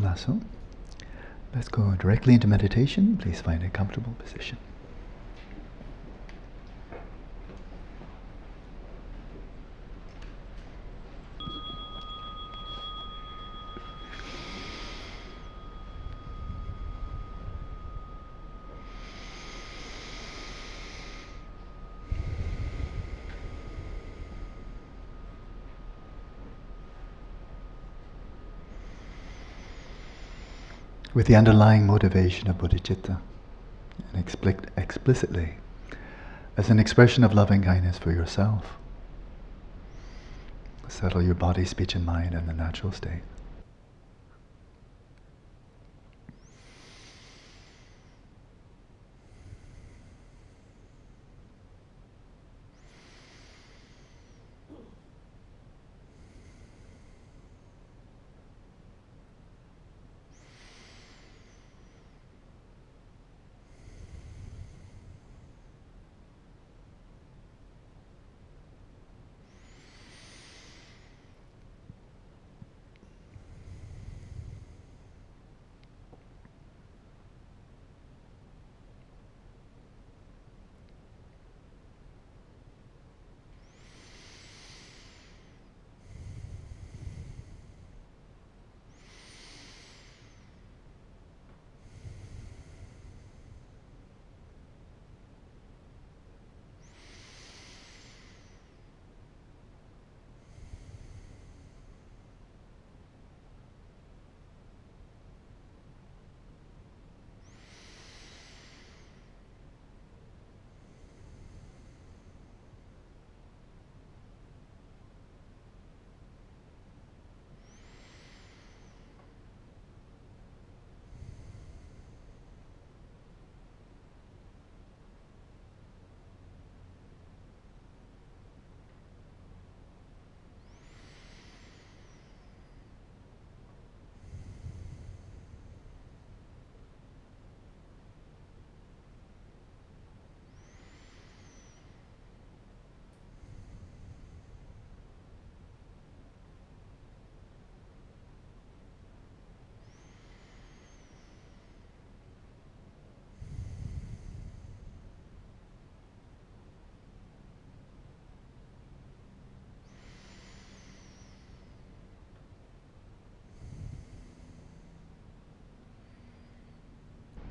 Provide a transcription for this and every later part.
lasso. Let's go directly into meditation. Please find a comfortable position. with the underlying motivation of bodhicitta, and expli- explicitly as an expression of loving kindness for yourself. Settle your body, speech, and mind in the natural state.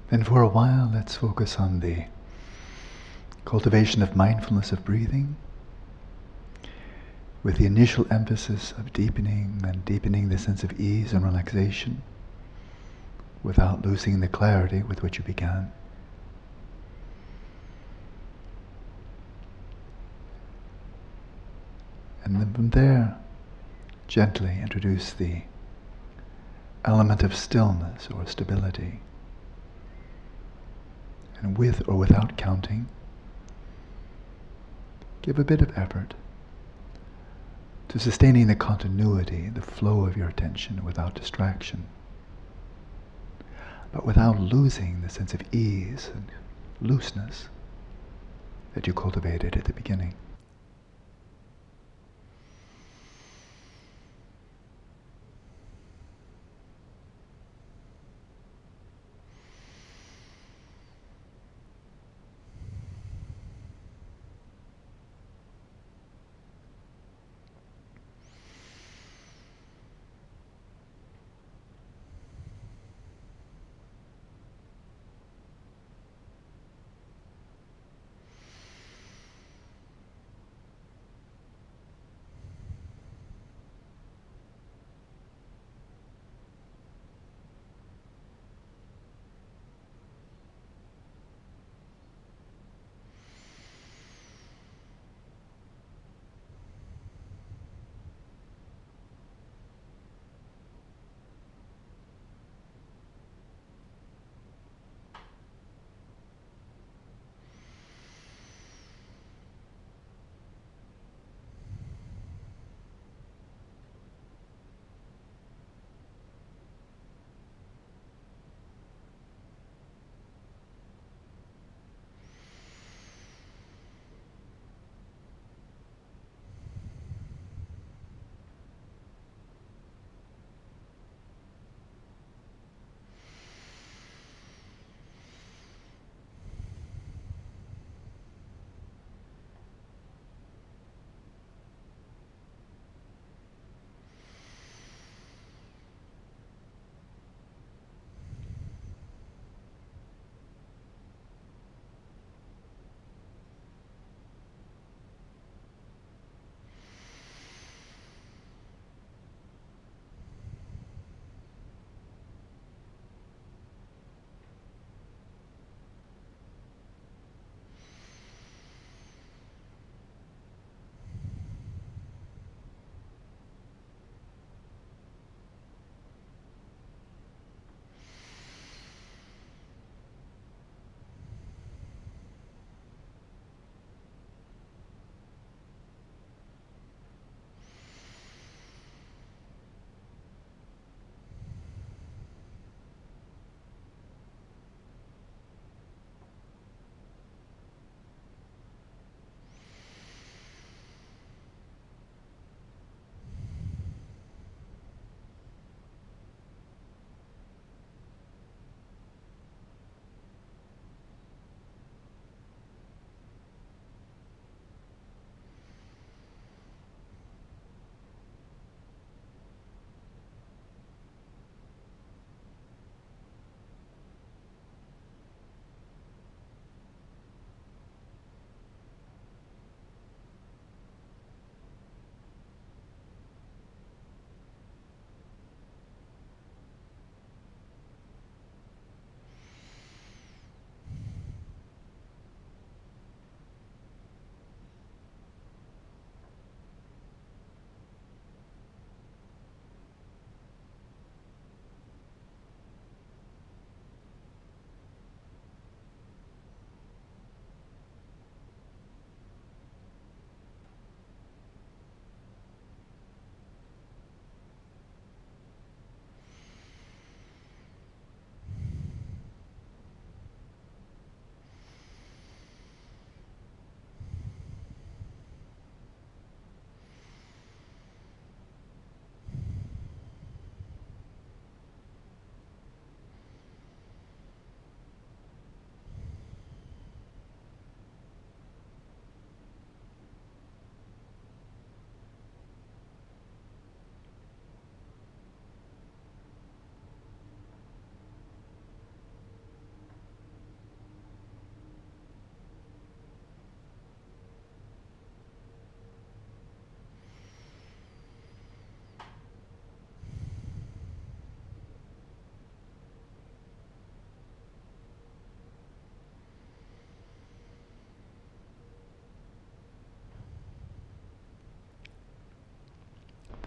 Then, for a while, let's focus on the cultivation of mindfulness of breathing, with the initial emphasis of deepening and deepening the sense of ease and relaxation without losing the clarity with which you began. And then from there, gently introduce the element of stillness or stability and with or without counting, give a bit of effort to sustaining the continuity, the flow of your attention without distraction, but without losing the sense of ease and looseness that you cultivated at the beginning.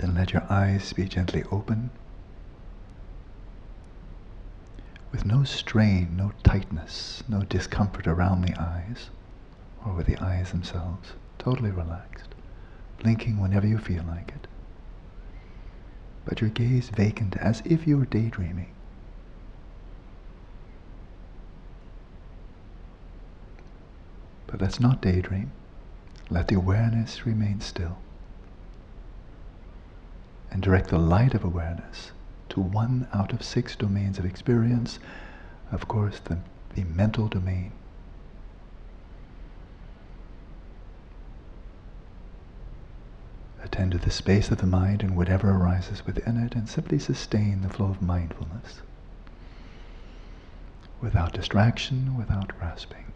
Then let your eyes be gently open with no strain, no tightness, no discomfort around the eyes or with the eyes themselves. Totally relaxed, blinking whenever you feel like it. But your gaze vacant as if you were daydreaming. But let's not daydream. Let the awareness remain still. And direct the light of awareness to one out of six domains of experience, of course, the, the mental domain. Attend to the space of the mind and whatever arises within it, and simply sustain the flow of mindfulness without distraction, without grasping.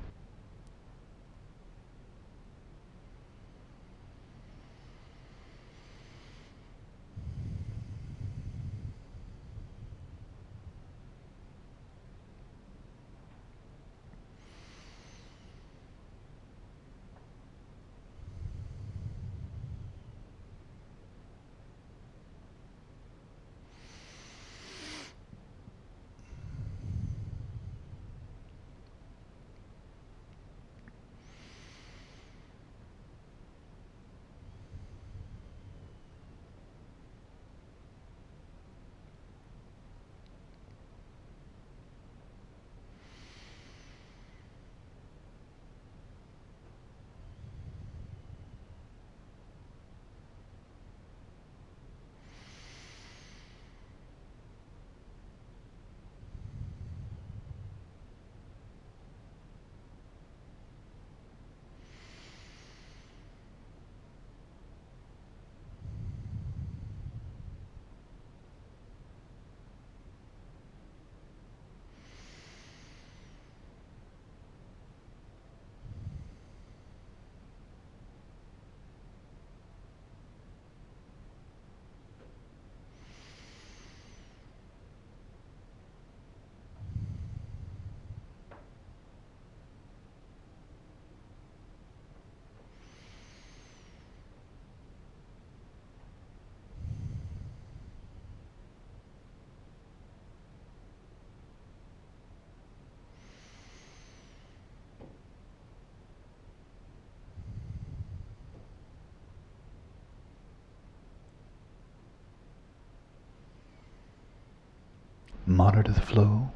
Monitor the flow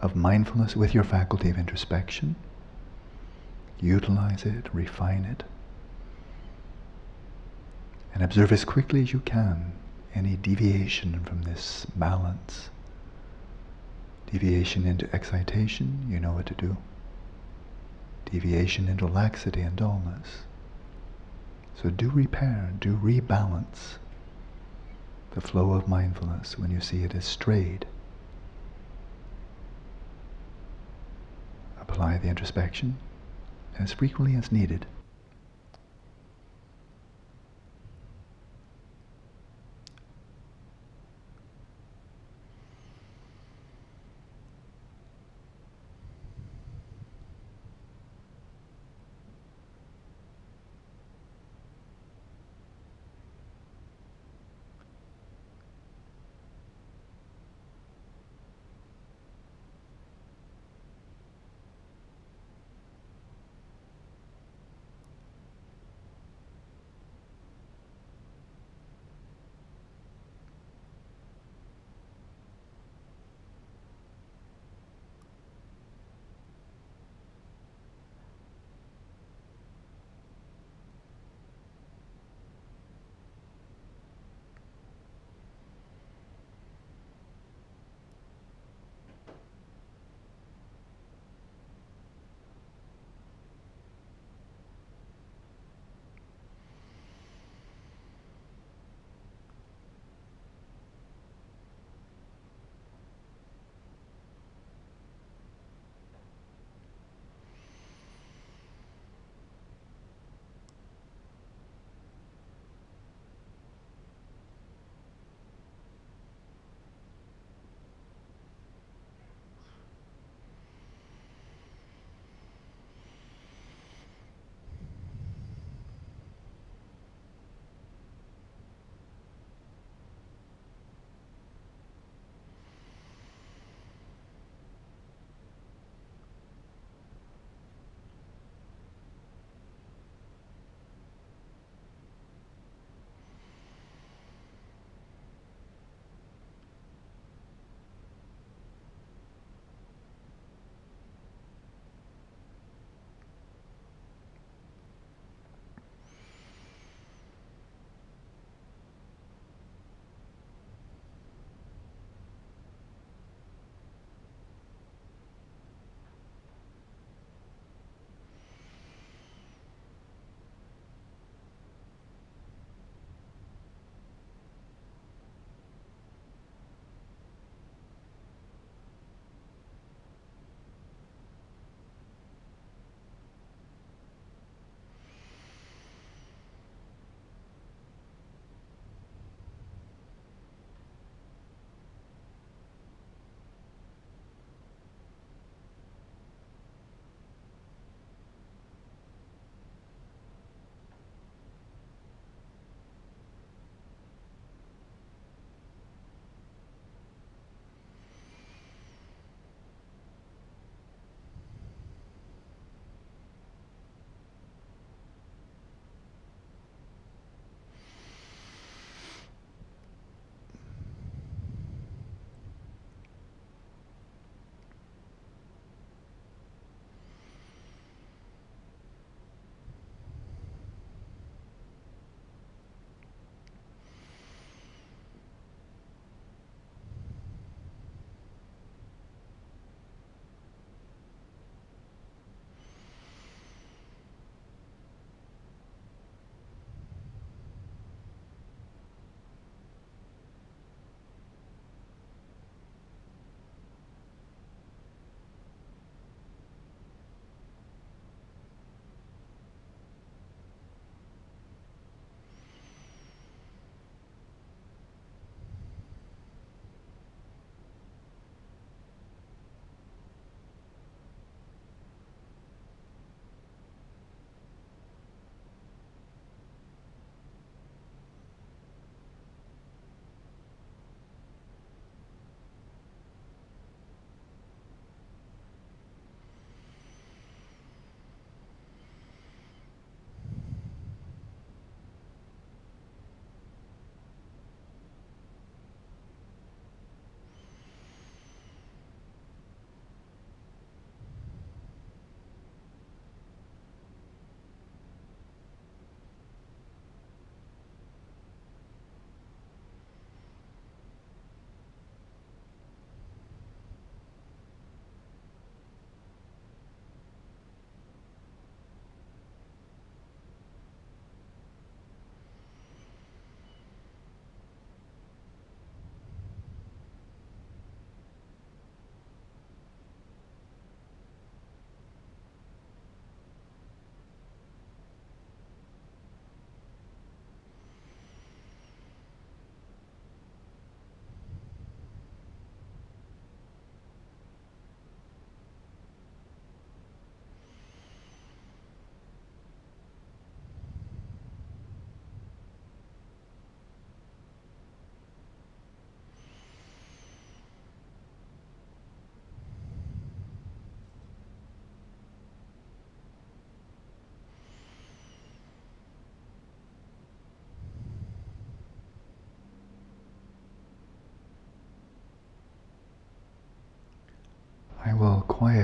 of mindfulness with your faculty of introspection. Utilize it, refine it, and observe as quickly as you can any deviation from this balance. Deviation into excitation, you know what to do. Deviation into laxity and dullness. So do repair, do rebalance the flow of mindfulness when you see it as strayed. Apply the introspection as frequently as needed.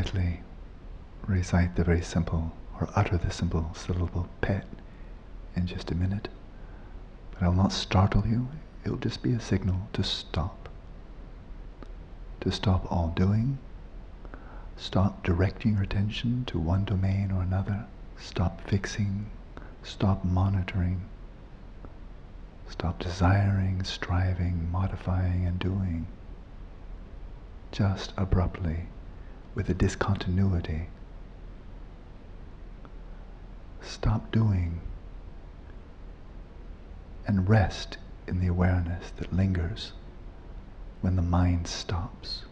Quietly recite the very simple or utter the simple syllable phat in just a minute. But I'll not startle you, it'll just be a signal to stop. To stop all doing, stop directing your attention to one domain or another, stop fixing, stop monitoring, stop desiring, striving, modifying, and doing. Just abruptly, with a discontinuity. Stop doing and rest in the awareness that lingers when the mind stops.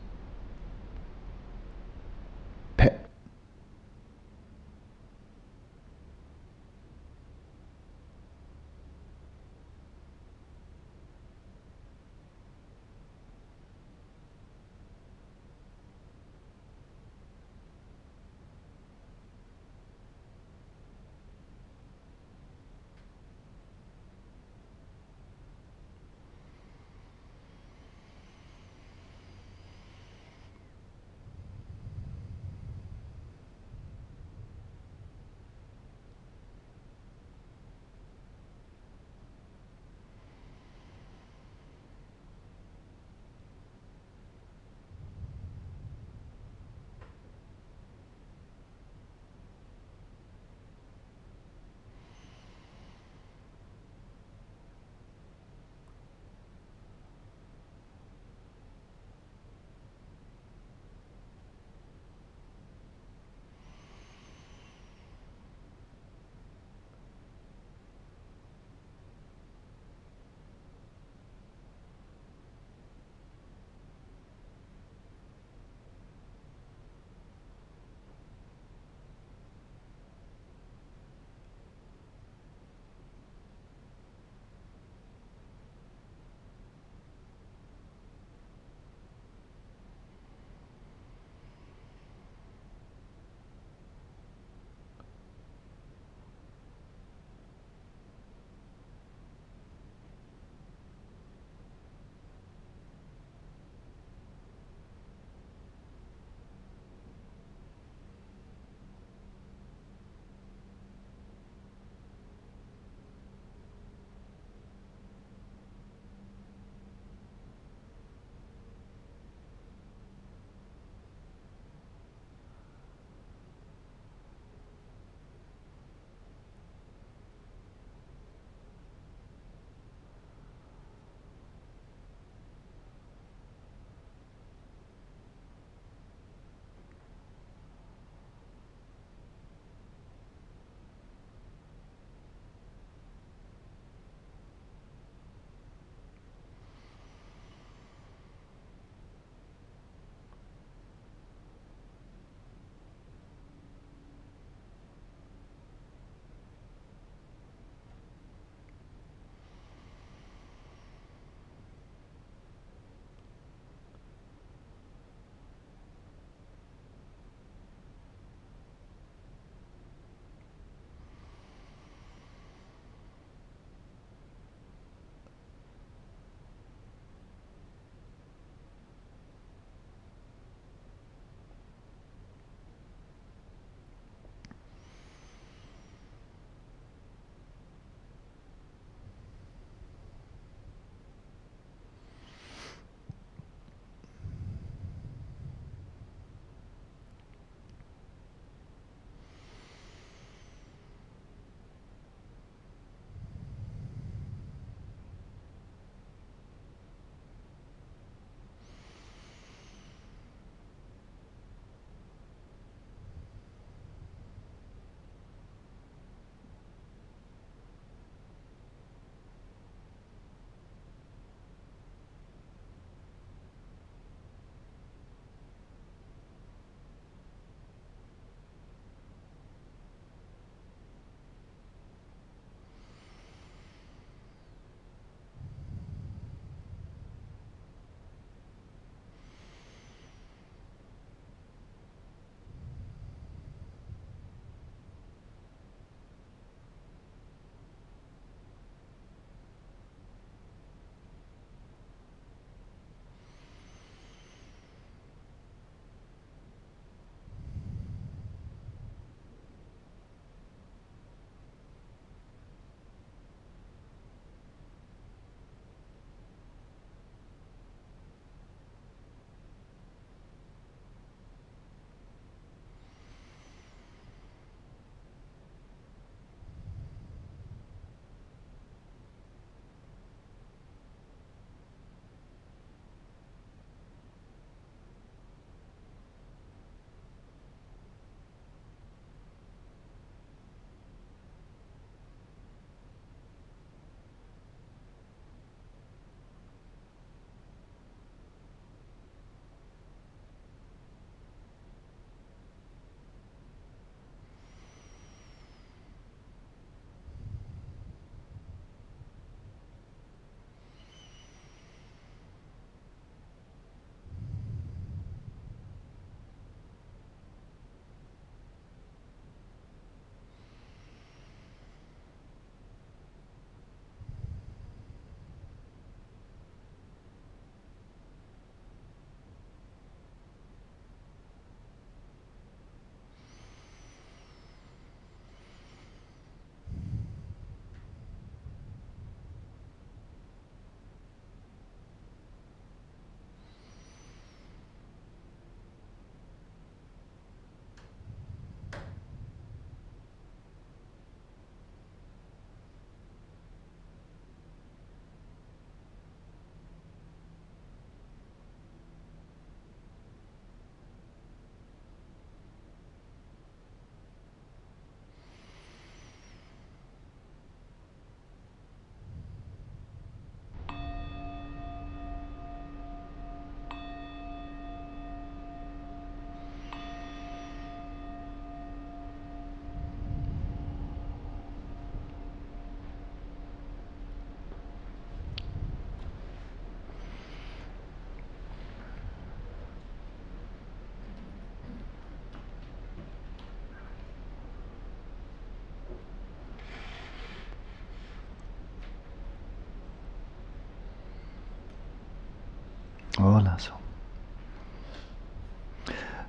Hola, so.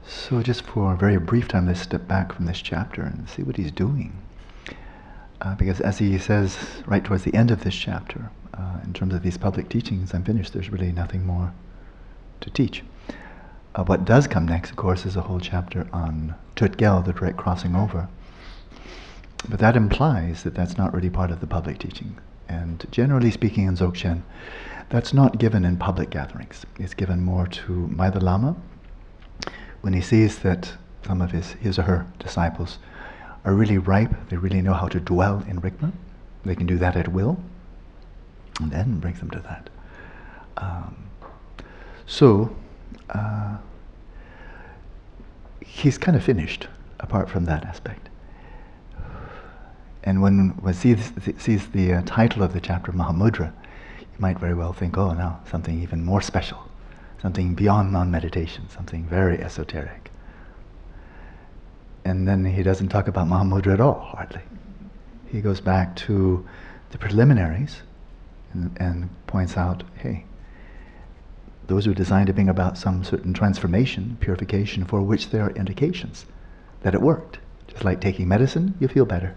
So, just for a very brief time, let's step back from this chapter and see what he's doing. Uh, because, as he says right towards the end of this chapter, uh, in terms of these public teachings, I'm finished. There's really nothing more to teach. Uh, what does come next, of course, is a whole chapter on Tögal, the direct crossing over. But that implies that that's not really part of the public teaching. And generally speaking, in Dzogchen, that's not given in public gatherings. It's given more to Maida Lama when he sees that some of his, his or her disciples are really ripe, they really know how to dwell in Rigpa, they can do that at will, and then brings them to that. Um, so, uh, he's kind of finished apart from that aspect. And when one sees, sees the uh, title of the chapter, Mahamudra, might very well think, oh, now something even more special, something beyond non meditation, something very esoteric. And then he doesn't talk about Mahamudra at all, hardly. He goes back to the preliminaries and, and points out, hey, those are designed to bring about some certain transformation, purification, for which there are indications that it worked. Just like taking medicine, you feel better.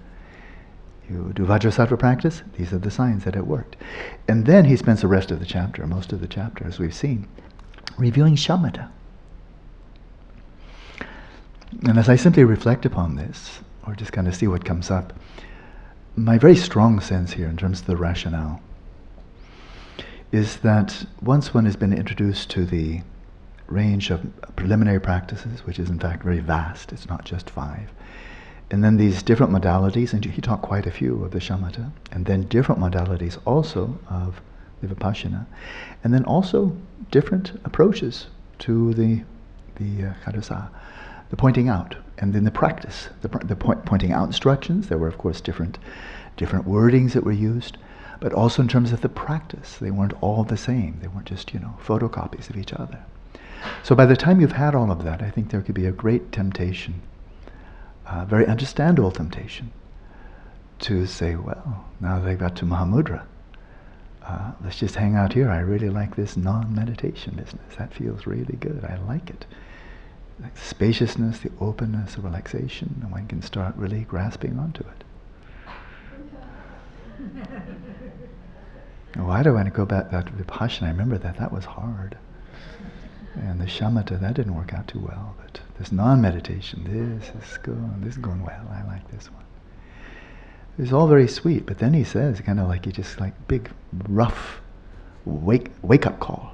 You do Vajrasattva practice, these are the signs that it worked. And then he spends the rest of the chapter, most of the chapter, as we've seen, reviewing shamatha. And as I simply reflect upon this, or just kind of see what comes up, my very strong sense here in terms of the rationale is that once one has been introduced to the range of preliminary practices, which is in fact very vast, it's not just five, and then these different modalities, and he taught quite a few of the shamatha, and then different modalities also of the vipashyana, and then also different approaches to the the uh, the pointing out, and then the practice, the, the point, pointing out instructions. There were of course different different wordings that were used, but also in terms of the practice. They weren't all the same. They weren't just, you know, photocopies of each other. So by the time you've had all of that, I think there could be a great temptation, a very understandable temptation, to say, well, now that I got to Mahamudra, uh, let's just hang out here. I really like this non-meditation business. That feels really good. I like it. Like the spaciousness, the openness, the relaxation, and one can start really grasping onto it. Why do I want to go back that Vipashyana? I remember that. That was hard. And the shamatha, that didn't work out too well. But this non-meditation, this is going, this is going well. I like this one. It's all very sweet, but then he says, kind of like he just like big, rough wake wake up call.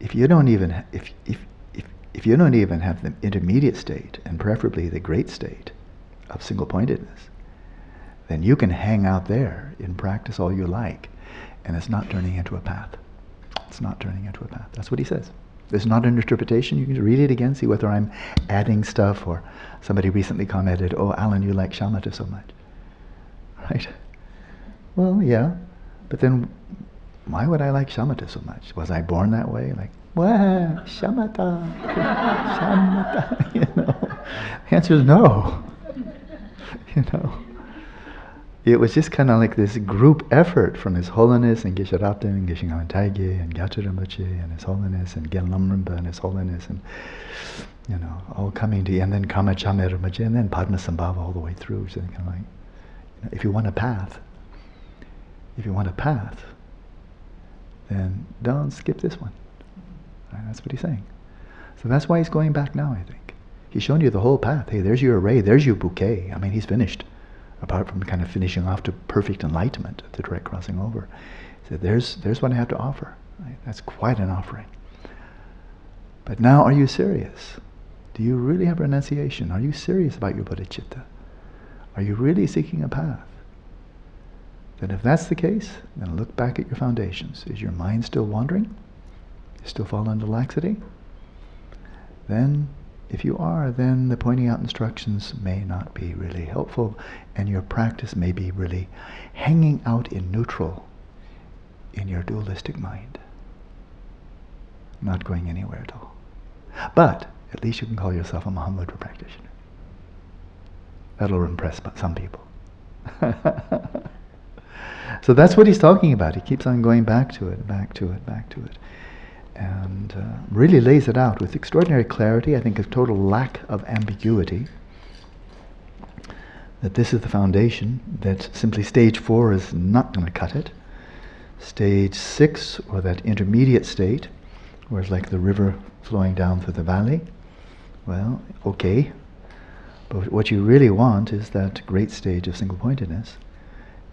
If you don't even if if if if you don't even have the intermediate state, and preferably the great state of single pointedness, then you can hang out there in practice all you like, and it's not turning into a path. It's not turning into a path. That's what he says. It's not an interpretation. You can read it again, see whether I'm adding stuff or somebody recently commented, oh, Alan, you like shamatha so much. Right? Well, yeah. But then why would I like shamatha so much? Was I born that way? Like, well, shamatha, shamatha, you know. The answer is no. You know it was just kind of like this group effort from His Holiness and Geshe and Geshe Dhargyey and Gyatrul Rinpoche and His Holiness and Gen Lamrimpa and His Holiness and you know all coming to and then Chame Rinpoche and then Padmasambhava all the way through. So kind of like, you know, if you want a path, if you want a path, then don't skip this one. Right? That's what he's saying. So that's why he's going back now. I think he's shown you the whole path. Hey, there's your array. There's your bouquet. I mean, he's finished apart from kind of finishing off to perfect enlightenment, the direct crossing over. So there's, there's what I have to offer. Right? That's quite an offering. But now, are you serious? Do you really have renunciation? Are you serious about your bodhicitta? Are you really seeking a path? Then if that's the case, then look back at your foundations. Is your mind still wandering? You still fall into laxity? Then if you are, then the pointing out instructions may not be really helpful, and your practice may be really hanging out in neutral in your dualistic mind, not going anywhere at all. But at least you can call yourself a Mahamudra practitioner. That'll impress some people. so that's what he's talking about. He keeps on going back to it, back to it, back to it. and uh, really lays it out with extraordinary clarity, I think a total lack of ambiguity. That this is the foundation, that simply stage four is not going to cut it. Stage six, or that intermediate state, where it's like the river flowing down through the valley, well, okay. But what you really want is that great stage of single pointedness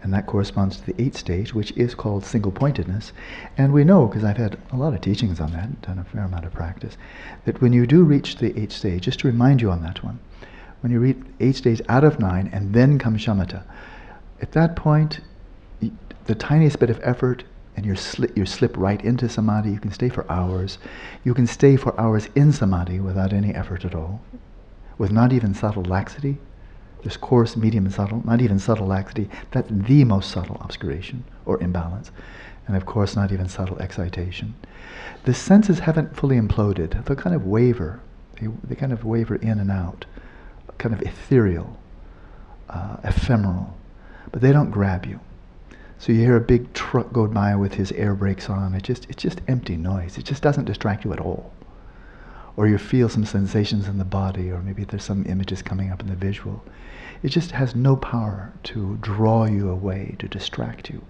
and that corresponds to the eighth stage, which is called single pointedness. And we know, because I've had a lot of teachings on that, done a fair amount of practice, that when you do reach the eighth stage, just to remind you on that one, when you reach eight stage out of nine, and then comes shamatha, at that point, the tiniest bit of effort, and you slip, you slip right into samadhi. You can stay for hours. You can stay for hours in samadhi without any effort at all, with not even subtle laxity there's coarse, medium, and subtle, not even subtle laxity. That's the most subtle obscuration or imbalance. And of course, not even subtle excitation. The senses haven't fully imploded. They'll kind of waver. They, they kind of waver in and out, kind of ethereal, uh, ephemeral. But they don't grab you. So you hear a big truck go by with his air brakes on. It just, it's just empty noise. It just doesn't distract you at all or you feel some sensations in the body, or maybe there's some images coming up in the visual. It just has no power to draw you away, to distract you.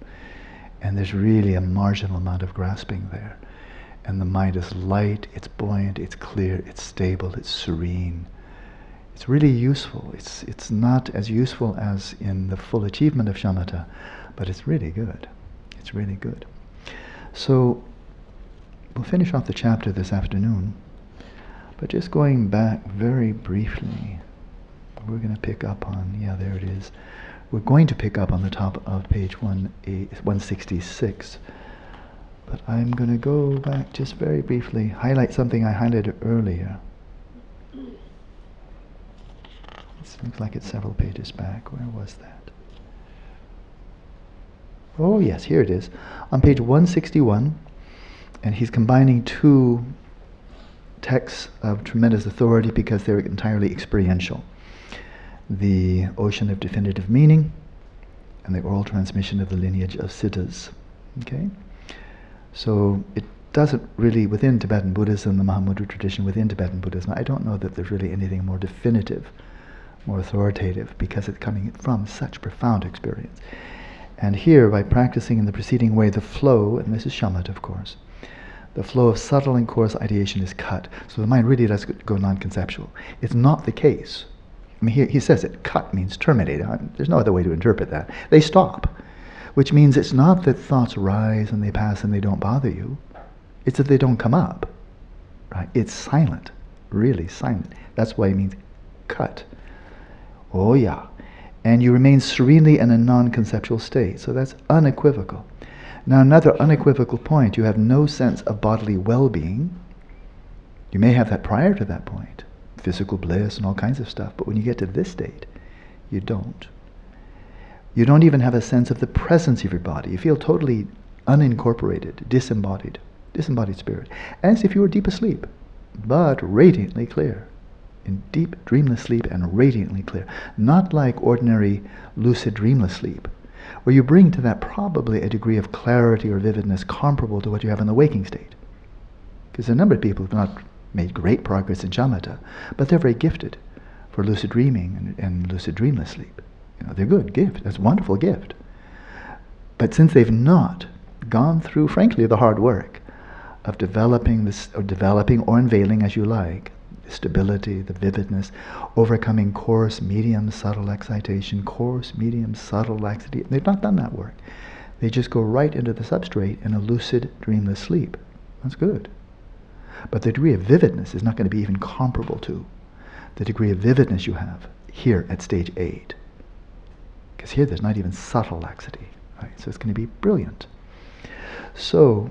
And there's really a marginal amount of grasping there. And the mind is light, it's buoyant, it's clear, it's stable, it's serene. It's really useful. It's, it's not as useful as in the full achievement of shamatha, but it's really good. It's really good. So, we'll finish off the chapter this afternoon. But just going back very briefly, we're going to pick up on, yeah, there it is. We're going to pick up on the top of page 166. But I'm going to go back just very briefly, highlight something I highlighted earlier. It seems like it's several pages back. Where was that? Oh, yes, here it is. On page 161, and he's combining two texts of tremendous authority because they're entirely experiential. The Ocean of Definitive Meaning and the oral transmission of the lineage of Siddhas. Okay? So it doesn't really, within Tibetan Buddhism, the Mahamudra tradition, within Tibetan Buddhism, I don't know that there's really anything more definitive, more authoritative, because it's coming from such profound experience. And here, by practicing in the preceding way the flow, and this is shamatha, of course, the flow of subtle and coarse ideation is cut. So the mind really does go non-conceptual. It's not the case. I mean, he, he says it. Cut means terminate. Uh, there's no other way to interpret that. They stop, which means it's not that thoughts rise and they pass and they don't bother you. It's that they don't come up. Right? It's silent, really silent. That's why it means cut. Oh yeah. And you remain serenely in a non-conceptual state. So that's unequivocal. Now, another unequivocal point you have no sense of bodily well being. You may have that prior to that point, physical bliss and all kinds of stuff, but when you get to this state, you don't. You don't even have a sense of the presence of your body. You feel totally unincorporated, disembodied, disembodied spirit, as if you were deep asleep, but radiantly clear. In deep dreamless sleep and radiantly clear. Not like ordinary lucid dreamless sleep, where you bring to that probably a degree of clarity or vividness comparable to what you have in the waking state. Because a number of people have not made great progress in shamatha, but they're very gifted for lucid dreaming and, and lucid dreamless sleep. You know, they're good gift. That's a wonderful gift. But since they've not gone through, frankly, the hard work of developing this, or developing or unveiling as you like, stability, the vividness, overcoming coarse, medium, subtle excitation, coarse, medium, subtle laxity. They've not done that work. They just go right into the substrate in a lucid, dreamless sleep. That's good. But the degree of vividness is not going to be even comparable to the degree of vividness you have here at stage eight. Because here there's not even subtle laxity. Right? So it's going to be brilliant. So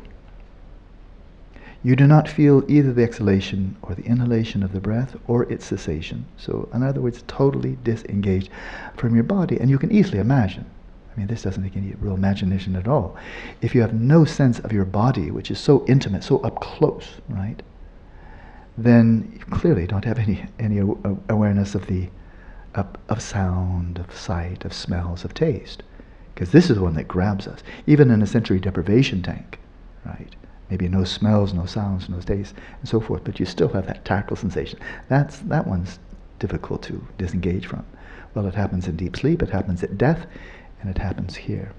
you do not feel either the exhalation or the inhalation of the breath or its cessation. So, in other words, totally disengaged from your body. And you can easily imagine. I mean, this doesn't take any real imagination at all. If you have no sense of your body, which is so intimate, so up close, right? Then you clearly don't have any, any awareness of the of, of sound, of sight, of smells, of taste. Because this is the one that grabs us. Even in a sensory deprivation tank, right? Maybe no smells, no sounds, no tastes, and so forth, but you still have that tactile sensation. That's, that one's difficult to disengage from. Well, it happens in deep sleep, it happens at death, and it happens here.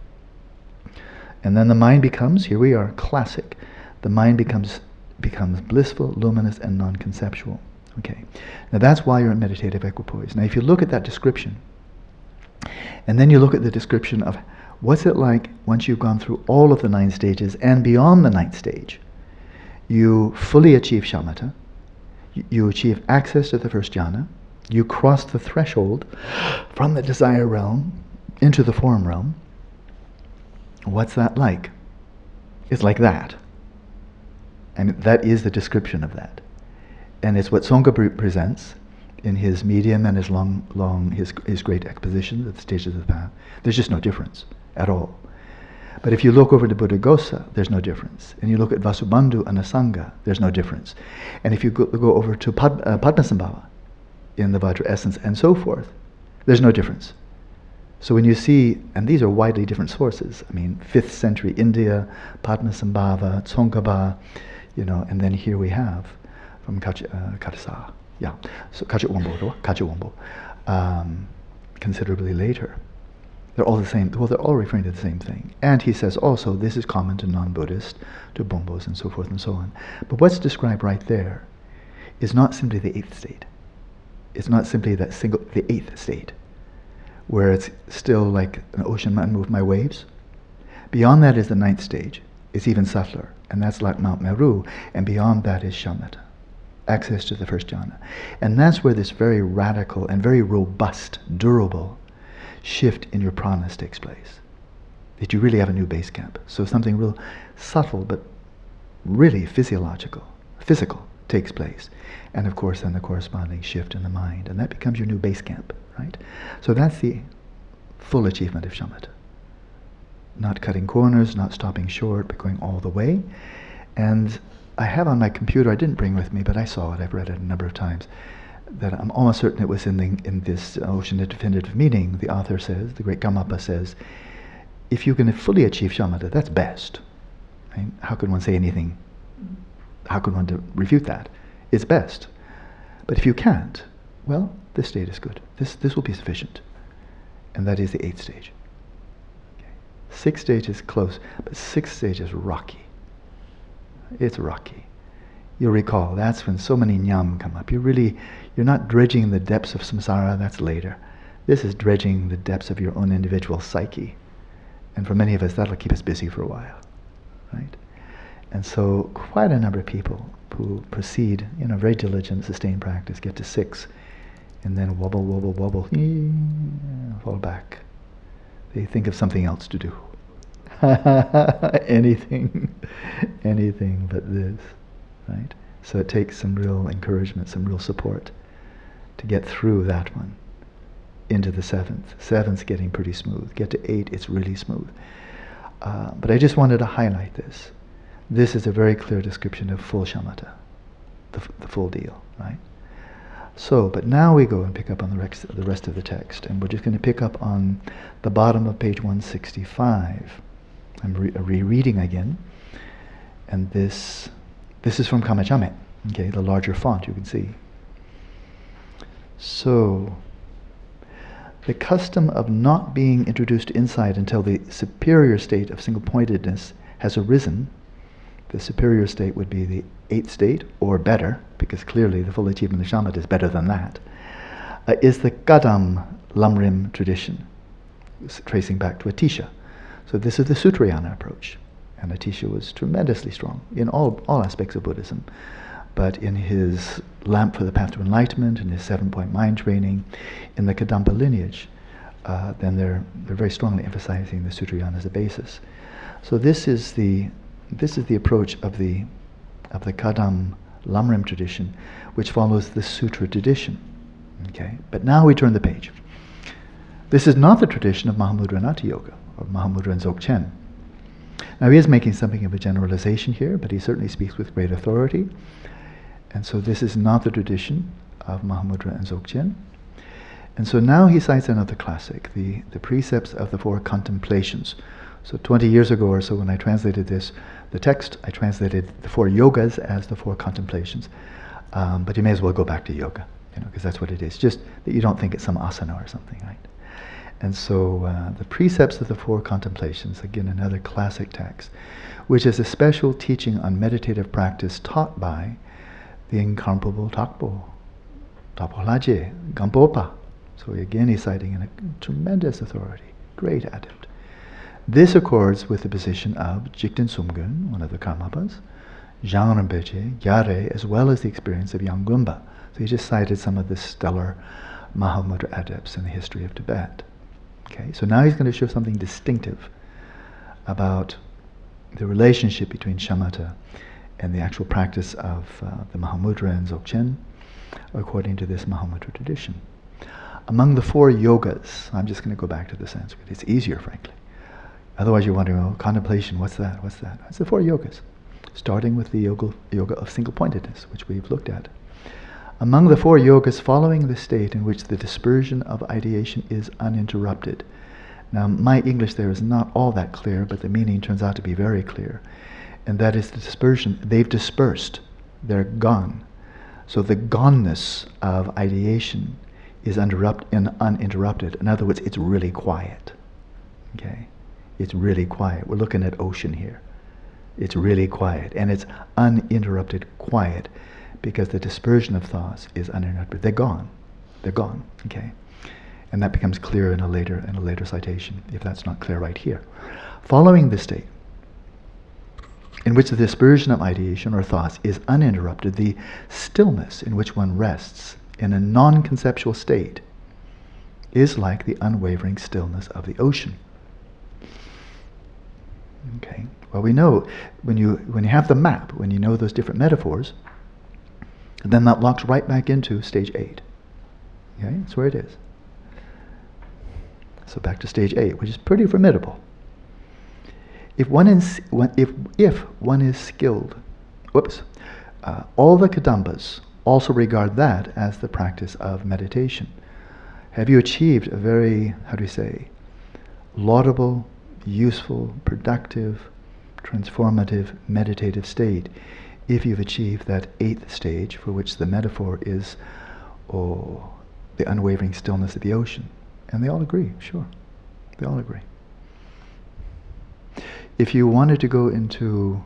And then the mind becomes, here we are, classic. The mind becomes becomes blissful, luminous, and non-conceptual. Okay. Now that's why you're in meditative equipoise. Now if you look at that description, and then you look at the description of what's it like once you've gone through all of the nine stages and beyond the ninth stage, you fully achieve shamatha, you achieve access to the first jhana, you cross the threshold from the desire realm into the form realm. What's that like? It's like that. And that is the description of that. And it's what Tsongkhapa pre- presents in his medium and his long, long, his, his great exposition of the stages of the path. There's just no difference at all. But if you look over to Buddhaghosa, there's no difference. And you look at Vasubandhu and Asanga, there's no difference. And if you go, go over to Pad, uh, Padmasambhava in the Vajra essence and so forth, there's no difference. So when you see, and these are widely different sources, I mean, 5th century India, Padmasambhava, Tsongkhapa, you know, and then here we have from Kachi, uh, yeah, so Kachi um, considerably later. They're all the same, well, they're all referring to the same thing. And he says also, this is common to non-Buddhist, to Bonpos and so forth and so on. But what's described right there is not simply the eighth state. It's not simply that single, the eighth state, where it's still like an ocean man move my waves. Beyond that is the ninth stage. It's even subtler and that's like Mount Meru, and beyond that is shamatha, access to the first jhana. And that's where this very radical and very robust, durable shift in your pranas takes place. That you really have a new base camp. So something real subtle but really physiological, physical takes place. And of course then the corresponding shift in the mind. And that becomes your new base camp, right? So that's the full achievement of shamatha not cutting corners, not stopping short, but going all the way. And I have on my computer, I didn't bring with me, but I saw it, I've read it a number of times, that I'm almost certain it was in, the, in this Ocean of Definitive Meaning. The author says, the great Karmapa says, if you can fully achieve shamatha, that's best. Right? How can one say anything? How can one refute that? It's best. But if you can't, well, this state is good. This, this will be sufficient. And that is the eighth stage. Six stage is close, but sixth stage is rocky. It's rocky. You'll recall that's when so many nyam come up. You really, you're not dredging the depths of samsara. That's later. This is dredging the depths of your own individual psyche, and for many of us, that'll keep us busy for a while, right? And so, quite a number of people who proceed, in a very diligent, sustained practice, get to six, and then wobble, wobble, wobble, fall back they think of something else to do. anything, anything but this, right? So it takes some real encouragement, some real support to get through that one into the seventh. Seventh's getting pretty smooth. Get to eight, it's really smooth. Uh, but I just wanted to highlight this. This is a very clear description of full shamatha, the, the full deal, right? So, but now we go and pick up on the rest, the rest of the text, and we're just going to pick up on the bottom of page 165. I'm re- rereading again, and this this is from Karma Chagme, okay, the larger font you can see. So, the custom of not being introduced to insight until the superior state of single pointedness has arisen the superior state would be the eighth state, or better, because clearly the full achievement of shamatha is better than that. Uh, is the Kadam Lamrim tradition, tracing back to Atisha. So this is the Sutrayana approach. And Atisha was tremendously strong in all, all aspects of Buddhism. But in his Lamp for the Path to Enlightenment, in his seven point mind training, in the Kadampa lineage, uh, then they're, they're very strongly emphasizing the Sutrayana as a basis. So this is the this is the approach of the of the Kadam Lamrim tradition, which follows the Sutra tradition. Okay, but now we turn the page. This is not the tradition of Mahamudra Nati Yoga or Mahamudra and Dzogchen. Now he is making something of a generalization here, but he certainly speaks with great authority. And so this is not the tradition of Mahamudra and Dzogchen. And so now he cites another classic, the, the precepts of the four contemplations, So 20 years ago or so, when I translated this, the text, I translated the four yogas as the four contemplations. Um, but you may as well go back to yoga, you know, because that's what it is. Just that you don't think it's some asana or something, right? And so uh, the precepts of the four contemplations, again, another classic text, which is a special teaching on meditative practice taught by the incomparable Takpo, Lhaje, Gampopa. So again, he's citing a tremendous authority, great adept. This accords with the position of Jigten Sumgön, one of the Karmapas, Zhang Rinpoche, Gyare, as well as the experience of Yangonpa. So he just cited some of the stellar Mahamudra adepts in the history of Tibet. Okay, so now he's going to show something distinctive about the relationship between shamatha and the actual practice of uh, the Mahamudra and Dzogchen, according to this Mahamudra tradition. Among the four yogas, I'm just going to go back to the Sanskrit. It's easier, frankly. Otherwise, you're wondering, oh, contemplation, what's that? What's that? It's the four yogas, starting with the yoga, yoga of single pointedness, which we've looked at. Among the four yogas, following the state in which the dispersion of ideation is uninterrupted. Now, my English there is not all that clear, but the meaning turns out to be very clear. And that is the dispersion. They've dispersed, they're gone. So the goneness of ideation is uninterrupted. In other words, it's really quiet. Okay? It's really quiet. We're looking at ocean here. It's really quiet. And it's uninterrupted quiet because the dispersion of thoughts is uninterrupted. They're gone. They're gone. Okay? And that becomes clear in a later in a later citation, if that's not clear right here. Following this state, in which the dispersion of ideation or thoughts is uninterrupted, the stillness in which one rests in a non conceptual state is like the unwavering stillness of the ocean. Okay. Well, we know when you when you have the map, when you know those different metaphors, then that locks right back into stage eight. Okay, that's where it is. So back to stage eight, which is pretty formidable. If one is if if one is skilled, whoops, uh, all the kadampas also regard that as the practice of meditation. Have you achieved a very how do you say laudable useful, productive, transformative, meditative state if you've achieved that eighth stage for which the metaphor is oh, the unwavering stillness of the ocean. And they all agree, sure. They all agree. If you wanted to go into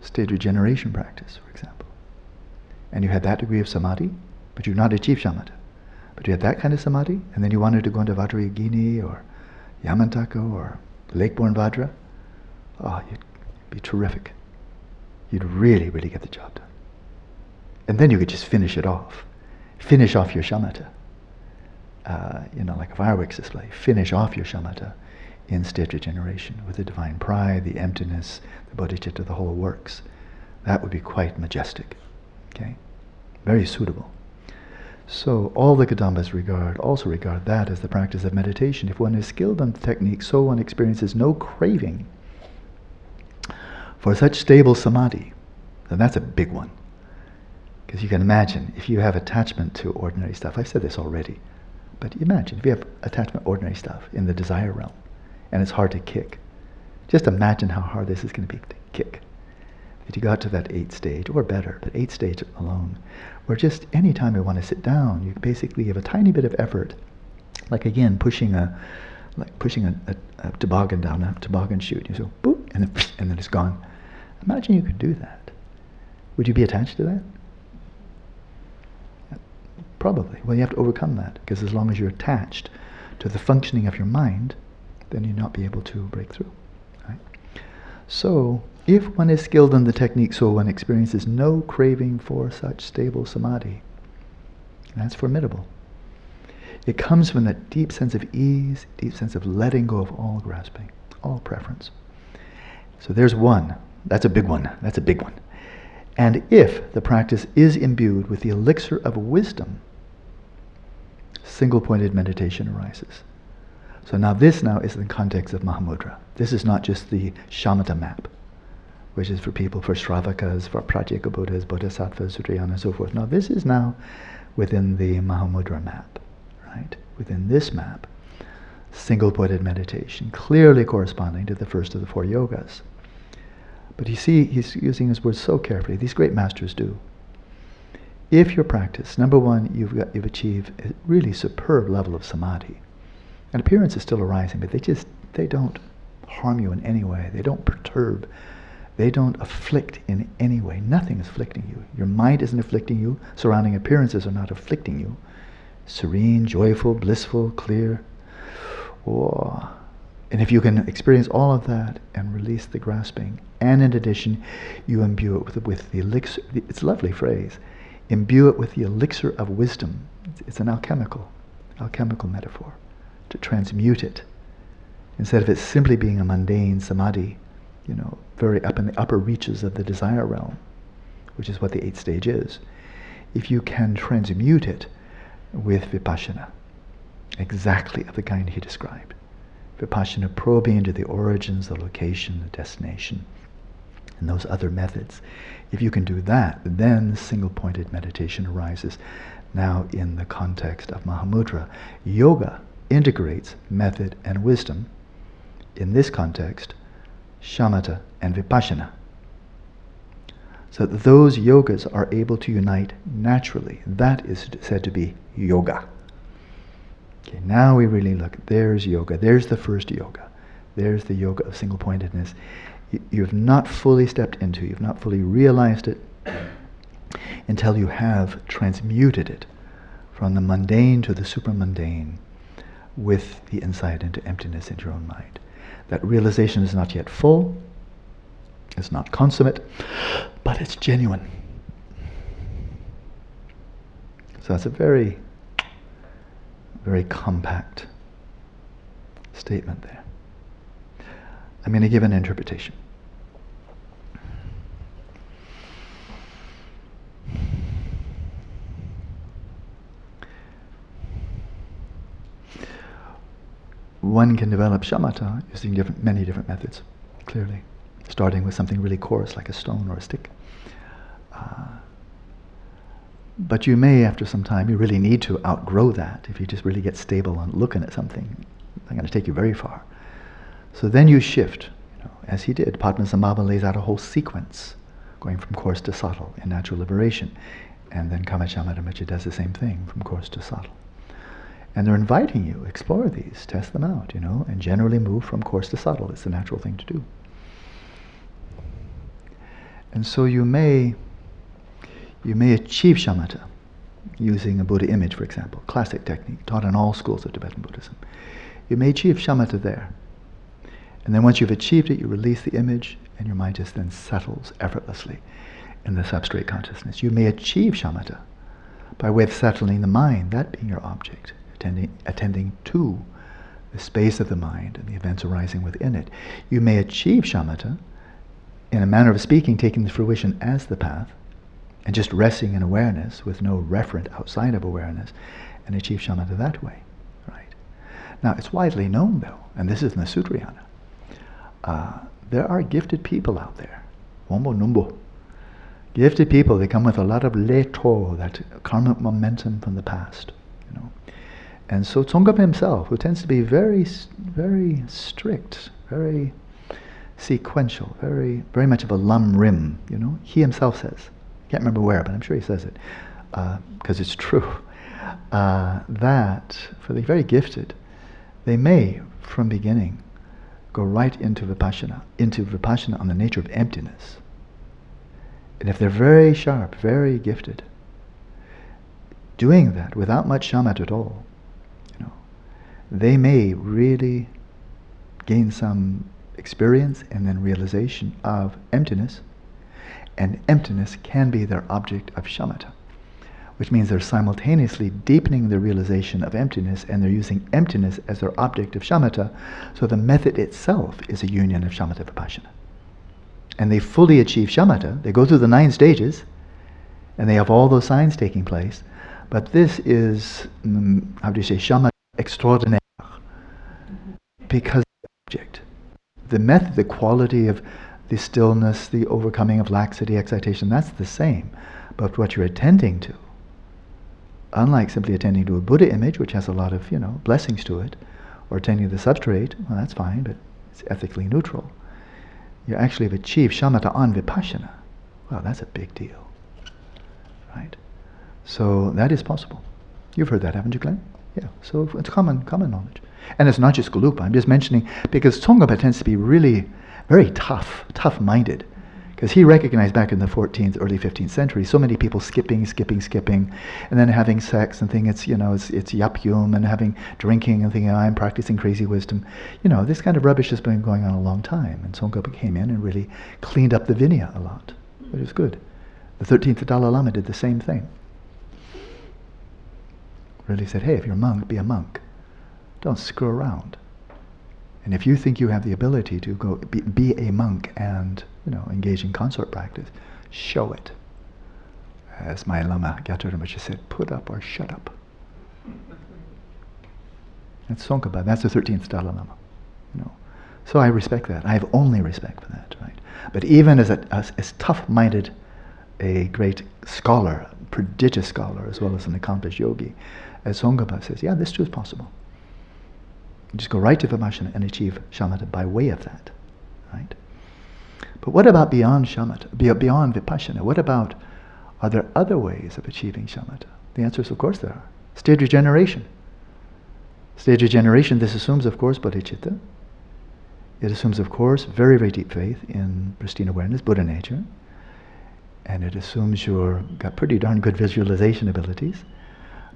state regeneration practice, for example, and you had that degree of samadhi, but you've not achieved shamatha, but you had that kind of samadhi, and then you wanted to go into Vajrayogini or Yamantaka or Lakeborn Vajra, oh, you'd be terrific. You'd really, really get the job done. And then you could just finish it off. Finish off your shamatha. Uh, you know, like a fireworks display. Finish off your shamatha in state regeneration with the divine pride, the emptiness, the bodhicitta, the whole works. That would be quite majestic. Okay? Very suitable. So all the Kadampas regard also regard that as the practice of meditation. If one is skilled in the technique, so one experiences no craving for such stable samadhi. Then that's a big one. Because you can imagine if you have attachment to ordinary stuff. I've said this already, but imagine if you have attachment to ordinary stuff in the desire realm, and it's hard to kick. Just imagine how hard this is going to be to kick. If you got to that eighth stage, or better, but eighth stage alone, where just any time you want to sit down, you basically have a tiny bit of effort, like again pushing a like pushing a, a, a toboggan down a toboggan chute. You so boop, and then and then it's gone. Imagine you could do that. Would you be attached to that? Probably. Well, you have to overcome that because as long as you're attached to the functioning of your mind, then you'll not be able to break through. Right? So if one is skilled in the technique so one experiences no craving for such stable samadhi, that's formidable. It comes from that deep sense of ease, deep sense of letting go of all grasping, all preference. So there's one. That's a big one. That's a big one. And if the practice is imbued with the elixir of wisdom, single pointed meditation arises. So now this now is in the context of Mahamudra. This is not just the shamatha map which is for people, for Shravakas, for Pratyeka Buddhas, Bodhisattvas, Sutrayana, and so forth. Now, this is now within the Mahamudra map, right? Within this map, single pointed meditation, clearly corresponding to the first of the four yogas. But you see, he's using his words so carefully. These great masters do. If your practice, number one, you've, got, you've achieved a really superb level of samadhi, and appearance is still arising, but they just, they don't harm you in any way. They don't perturb. They don't afflict in any way. Nothing is afflicting you. Your mind isn't afflicting you. Surrounding appearances are not afflicting you. Serene, joyful, blissful, clear. Oh. And if you can experience all of that and release the grasping, and in addition, you imbue it with, with the elixir, it's a lovely phrase, imbue it with the elixir of wisdom. It's an alchemical, alchemical metaphor, to transmute it. Instead of it simply being a mundane samadhi, you know, very up in the upper reaches of the desire realm, which is what the eighth stage is. If you can transmute it with vipassana, exactly of the kind he described, vipassana probing into the origins, the location, the destination, and those other methods. If you can do that, then single pointed meditation arises. Now, in the context of Mahamudra, yoga integrates method and wisdom. In this context, shamatha and vipassana. So those yogas are able to unite naturally. That is said to be yoga. Okay, now we really look. There's yoga. There's the first yoga. There's the yoga of single pointedness. You've not fully stepped into, you've not fully realized it until you have transmuted it from the mundane to the supramundane with the insight into emptiness in your own mind. That realization is not yet full, it's not consummate, but it's genuine. So that's a very, very compact statement there. I'm going to give an interpretation. One can develop shamatha using different, many different methods, clearly, starting with something really coarse like a stone or a stick. Uh, but you may, after some time, you really need to outgrow that. If you just really get stable on looking at something, it's going to take you very far. So then you shift, you know, as he did. Padmasambhava lays out a whole sequence, going from coarse to subtle in natural liberation. And then Karma Chagme does the same thing, from coarse to subtle. And they're inviting you, explore these, test them out, you know, and generally move from coarse to subtle. It's the natural thing to do. And so you may, you may achieve shamatha using a Buddha image, for example, classic technique taught in all schools of Tibetan Buddhism. You may achieve shamatha there. And then once you've achieved it, you release the image, and your mind just then settles effortlessly in the substrate consciousness. You may achieve shamatha by way of settling the mind, that being your object, attending, attending to the space of the mind and the events arising within it. You may achieve shamatha in a manner of speaking, taking the fruition as the path, and just resting in awareness with no referent outside of awareness, and achieve shamatha that way. Right? Now, it's widely known, though, and this is in the Sutrayana, uh, there are gifted people out there. Wombo numbo. Gifted people, they come with a lot of leto, that karmic momentum from the past. You know. And so Tsongkhapa himself, who tends to be very, very strict, very sequential, very, very much of a lam rim, you know, he himself says, can't remember where, but I'm sure he says it, because uh, it's true, uh, that for the very gifted, they may, from beginning, go right into vipassana, into vipassana on the nature of emptiness. And if they're very sharp, very gifted, doing that without much shamatha at all, they may really gain some experience and then realization of emptiness, and emptiness can be their object of shamatha which means they're simultaneously deepening the realization of emptiness and they're using emptiness as their object of shamatha. So the method itself is a union of shamatha vipassana. And they fully achieve shamatha. They go through the nine stages and they have all those signs taking place. But this is, um, how do you say, shamatha extraordinaire. Because the object, the method, the quality of the stillness, the overcoming of laxity, excitation, that's the same. But what you're attending to unlike simply attending to a Buddha image, which has a lot of, you know, blessings to it, or attending to the substrate, well, that's fine, but it's ethically neutral. You actually have achieved shamatha on vipassana. Well, that's a big deal. Right? So that is possible. You've heard that, haven't you, Glenn? Yeah. So it's common, common knowledge. And it's not just Gelugpa. I'm just mentioning because Tsongkhapa tends to be really very tough, tough-minded. Because he recognized back in the 14th, early 15th century, so many people skipping, skipping, skipping, and then having sex and thinking it's, you know, it's, it's yab yum, and having drinking and thinking, oh, I'm practicing crazy wisdom. You know, this kind of rubbish has been going on a long time. And Tsongkhapa came in and really cleaned up the Vinaya a lot, which is good. The 13th Dalai Lama did the same thing. Really said, hey, if you're a monk, be a monk. Don't screw around. And if you think you have the ability to go be, be a monk and you know engage in consort practice, show it. As my Lama Gyatrul Rinpoche said, put up or shut up. That's Tsongkhapa. That's the 13th Dalai Lama. You know. So I respect that. I have only respect for that, right? But even as, a, as, as tough-minded, a great scholar, prodigious scholar, as well as an accomplished yogi, as Tsongkhapa says, yeah, this too is possible. You just go right to Vipassana and achieve shamatha by way of that. Right? But what about beyond shamatha, beyond Vipassana? What about, are there other ways of achieving shamatha? The answer is, of course, there are. Stage regeneration. Stage regeneration, this assumes, of course, bodhicitta. It assumes, of course, very, very deep faith in pristine awareness, Buddha nature. And it assumes you've got pretty darn good visualization abilities.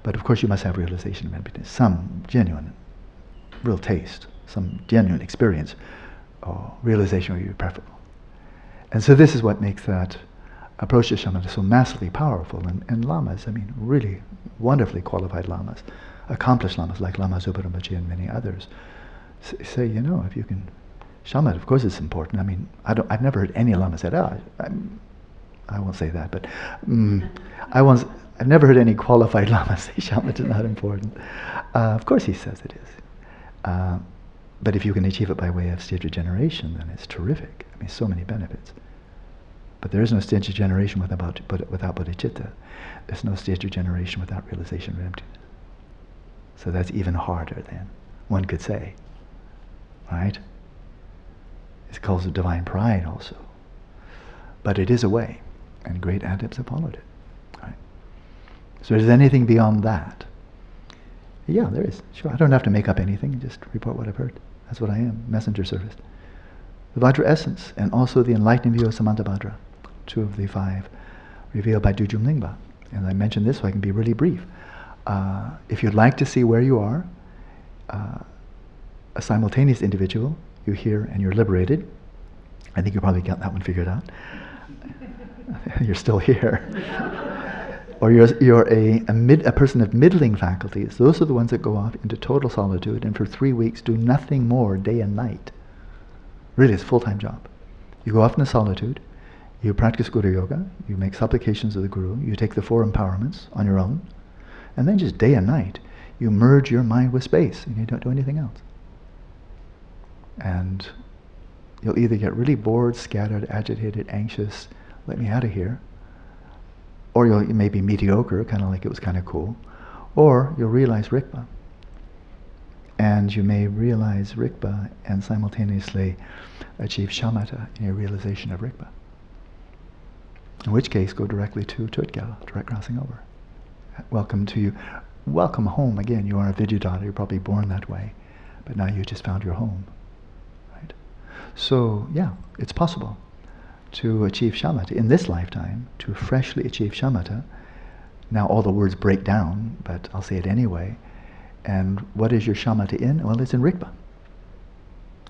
But of course, you must have realization of emptiness, some genuine real taste, some genuine experience or realization would be preferable. And so this is what makes that approach to shamatha so massively powerful. And, and lamas, I mean, really wonderfully qualified lamas, accomplished lamas like Lama Zopa Rinpoche and many others, say, you know, if you can, shamatha, of course it's important. I mean, I don't, I've never heard any lama say, oh, I'm, I won't say that, but um, I once, I've never heard any qualified lama say shamatha is not important. Uh, of course he says it is. Uh, but if you can achieve it by way of stage regeneration, then it's terrific. I mean, so many benefits. But there is no stage regeneration without, without bodhicitta. There's no stage regeneration without realization of emptiness. So that's even harder then, one could say. Right? It's called divine pride also. But it is a way, and great adepts have followed it. So is there anything beyond that? Yeah, there is. Sure. I don't have to make up anything, just report what I've heard. That's what I am, messenger service. The Vajra essence, and also the enlightened view of Samantabhadra, two of the five revealed by Dudjom Lingpa. And I mention this so I can be really brief. Uh, if you'd like to see where you are, uh, a simultaneous individual, you hear and you're liberated. I think you probably got that one figured out. you're still here or you're, you're a, a, mid, a person of middling faculties, those are the ones that go off into total solitude and for three weeks do nothing more day and night. Really, it's a full-time job. You go off into solitude, you practice Guru Yoga, you make supplications of the Guru, you take the four empowerments on your own, and then just day and night, you merge your mind with space and you don't do anything else. And you'll either get really bored, scattered, agitated, anxious, let me out of here, or you'll you may be mediocre, kind of like it was kind of cool, or you'll realize Rigpa. And you may realize Rigpa and simultaneously achieve shamatha in your realization of Rigpa. In which case, go directly to Tögal, direct crossing over. Welcome to you. Welcome home again. You are a Vidyadhara, you're probably born that way, but now you just found your home. Right? So, yeah, it's possible to achieve shamatha in this lifetime, to freshly achieve shamatha. Now all the words break down, but I'll say it anyway. And what is your shamatha in? Well, it's in Rigpa.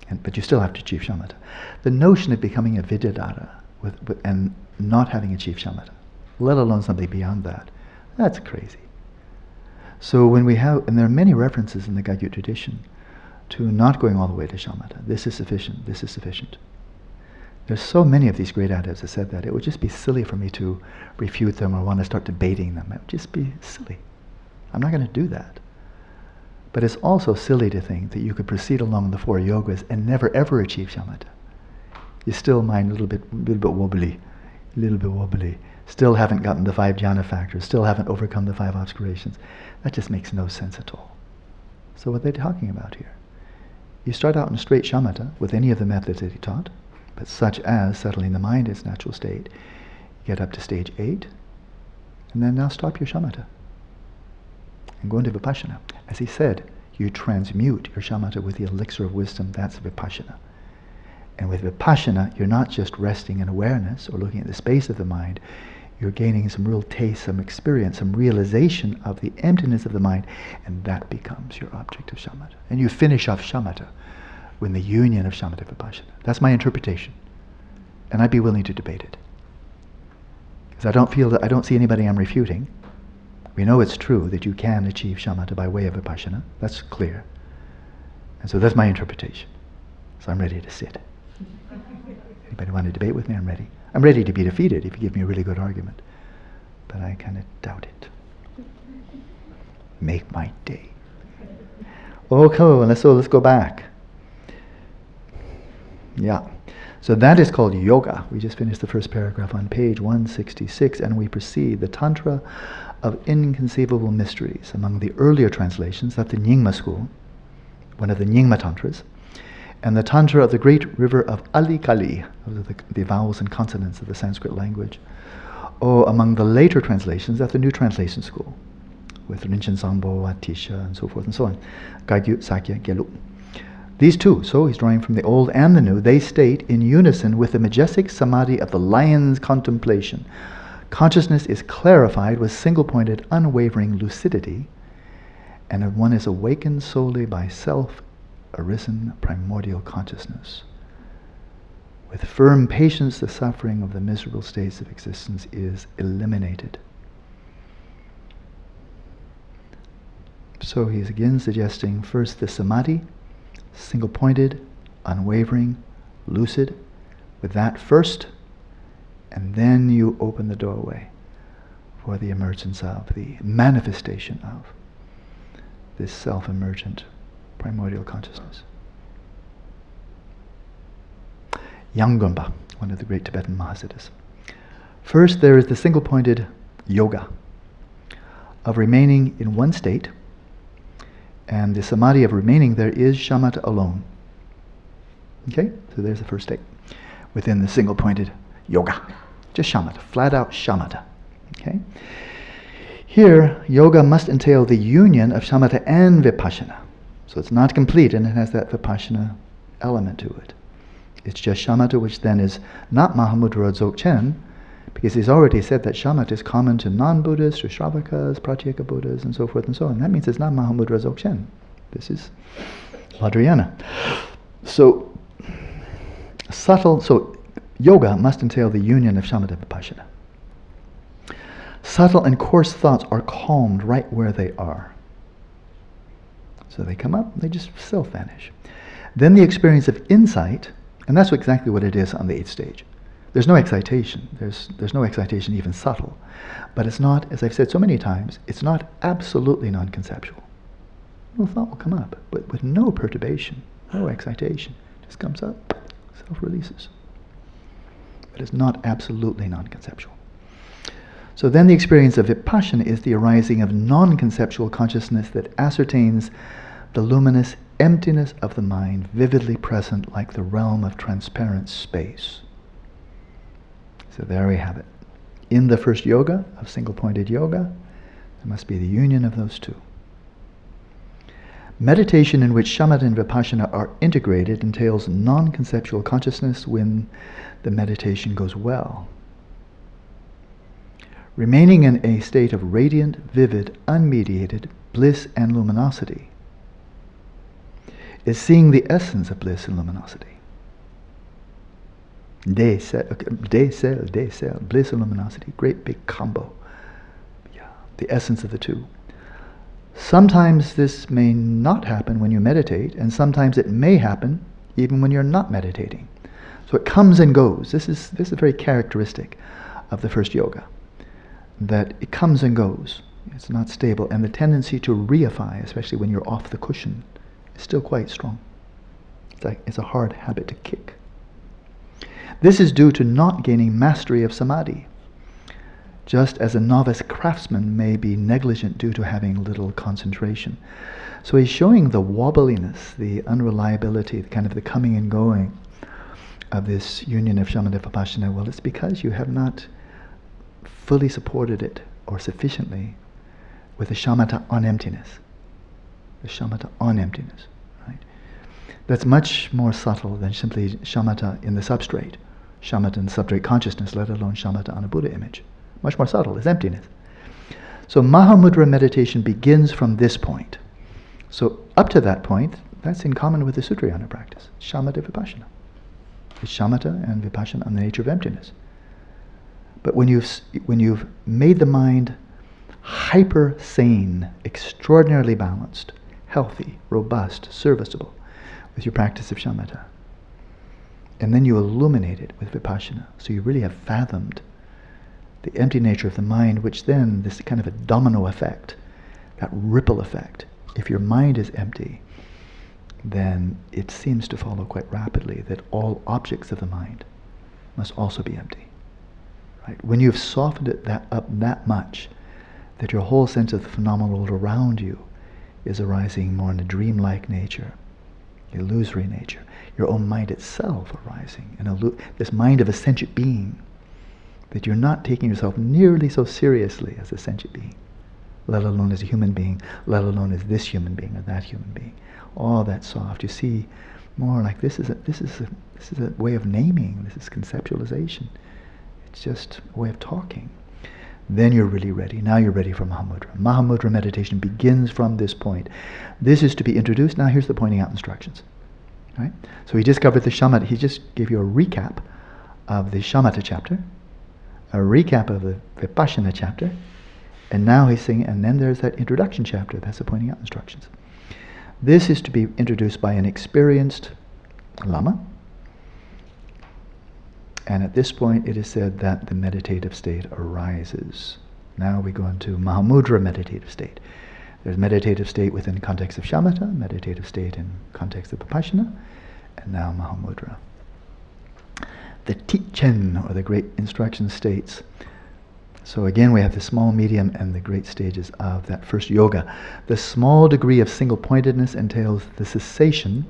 And, but you still have to achieve shamatha. The notion of becoming a vidyadhara with, with, and not having achieved shamatha, let alone something beyond that, that's crazy. So when we have, and there are many references in the Kagyu tradition to not going all the way to shamatha. This is sufficient, this is sufficient. There's so many of these great adepts that said that. It would just be silly for me to refute them or want to start debating them. It would just be silly. I'm not going to do that. But it's also silly to think that you could proceed along the four yogas and never ever achieve shamatha. You still mind a little bit, little bit wobbly, a little bit wobbly. Still haven't gotten the five jhana factors. Still haven't overcome the five obscurations. That just makes no sense at all. So what are they talking about here? You start out in straight shamatha with any of the methods that he taught, such as settling the mind in its natural state. Get up to stage eight, and then now stop your shamatha and go into vipassana. As he said, you transmute your shamatha with the elixir of wisdom. That's vipassana. And with vipassana, you're not just resting in awareness or looking at the space of the mind, you're gaining some real taste, some experience, some realization of the emptiness of the mind, and that becomes your object of shamatha. And you finish off shamatha with the union of shamatha vipassana. That's my interpretation. And I'd be willing to debate it. Because I don't feel that I don't see anybody I'm refuting. We know it's true that you can achieve shamatha by way of vipassana. That's clear. And so that's my interpretation. So I'm ready to sit. Anybody want to debate with me? I'm ready. I'm ready to be defeated if you give me a really good argument. But I kind of doubt it. Make my day. Okay, let's, so let's go back. Yeah. So that is called yoga. We just finished the first paragraph on page 166, and we proceed. The Tantra of Inconceivable Mysteries. Among the earlier translations, that's the Nyingma school, one of the Nyingma Tantras and the Tantra of the great river of Ali Kali, the, the, vowels and consonants of the Sanskrit language. Or among the later translations at the New Translation School, with Rinchen Zangpo, Atisha, and so forth and so on. Kagyu, Sakya, Gelug. These two, so he's drawing from the old and the new, they state in unison with the majestic samadhi of the lion's contemplation. Consciousness is clarified with single pointed, unwavering lucidity, and one is awakened solely by self arisen primordial consciousness. With firm patience, the suffering of the miserable states of existence is eliminated. So he's again suggesting first the samadhi, single pointed, unwavering, lucid, with that first, and then you open the doorway for the emergence of, the manifestation of this self emergent primordial consciousness. Yangonpa, one of the great Tibetan Mahasiddhas. First, there is the single pointed yoga of remaining in one state, and the samadhi of remaining there is shamatha alone. Okay, so there's the first state within the single pointed yoga. Just shamatha, flat out shamatha. Okay? Here, yoga must entail the union of shamatha and vipassana. So it's not complete and it has that vipassana element to it. It's just shamatha, which then is not Mahamudra Dzogchen, because he's already said that shamatha is common to non-Buddhists, or Shravakas, Pratyeka Buddhas, and so forth and so on. That means it's not Mahamudra Dzogchen. This is Vajrayana. So, subtle, so yoga must entail the union of shamatha and vipassana. Subtle and coarse thoughts are calmed right where they are. So they come up, they just self vanish. Then the experience of insight, and that's exactly what it is on the eighth stage. There's no excitation. There's, there's no excitation even subtle. But it's not, as I've said so many times, it's not absolutely non conceptual. No thought will come up, but with no perturbation, no excitation. Just comes up, self releases. But it's not absolutely non conceptual. So then the experience of vipassana is the arising of non conceptual consciousness that ascertains the luminous emptiness of the mind vividly present like the realm of transparent space. So there we have it. In the first yoga, of single pointed yoga, there must be the union of those two. Meditation in which shamatha and vipassana are integrated entails non conceptual consciousness when the meditation goes well. Remaining in a state of radiant, vivid, unmediated bliss and luminosity is seeing the essence of bliss and luminosity. Day cell, day cell, day cell, bliss and luminosity, great big combo. Yeah, the essence of the two. Sometimes this may not happen when you meditate, and sometimes it may happen even when you're not meditating. So it comes and goes. This is this is very characteristic of the first yoga. That it comes and goes. It's not stable, and the tendency to reify, especially when you're off the cushion, is still quite strong. It's, like, it's a hard habit to kick. This is due to not gaining mastery of samadhi. just as a novice craftsman may be negligent due to having little concentration. So he's showing the wobbliness, the unreliability, the kind of the coming and going of this union of shamatha vipassana. Well, it's because you have not fully supported it or sufficiently with the shamatha on emptiness. The shamatha on emptiness? That's much more subtle than simply shamatha in the substrate, shamatha in substrate consciousness, let alone shamatha on a Buddha image. Much more subtle is emptiness. So Mahamudra meditation begins from this point. So up to that point, that's in common with the Sutrayana practice, shamatha vipassana. It's shamatha and vipassana on the nature of emptiness. But when you've, when you've made the mind hyper sane, extraordinarily balanced, healthy, robust, serviceable with your practice of shamatha, and then you illuminate it with vipassana, so you really have fathomed the empty nature of the mind, which then, this kind of a domino effect, that ripple effect, if your mind is empty, then it seems to follow quite rapidly that all objects of the mind must also be empty. Right? When you've softened it that up that much, that your whole sense of the phenomenal world around you is arising more in a dreamlike nature, illusory nature, your own mind itself arising in a this mind of a sentient being, that you're not taking yourself nearly so seriously as a sentient being let alone as a human being, let alone as this human being or that human being. All that soft. You see more like this is a, this is a, this is a way of naming. This is conceptualization. It's just a way of talking. Then you're really ready. Now you're ready for Mahamudra. Mahamudra meditation begins from this point. This is to be introduced. Now here's the pointing out instructions. Right? So he just covered the shamatha. He just gave you a recap of the shamatha chapter, a recap of the vipassana chapter, and now he's saying, and then there's that introduction chapter, that's the pointing out instructions. This is to be introduced by an experienced Lama. And at this point, it is said that the meditative state arises. Now we go into Mahamudra meditative state. There's meditative state within context of shamatha, meditative state in context of vipassana, and now Mahamudra. The Tichen, or the great instruction states, so again, we have the small, medium, and the great stages of that first yoga. The small degree of single pointedness entails the cessation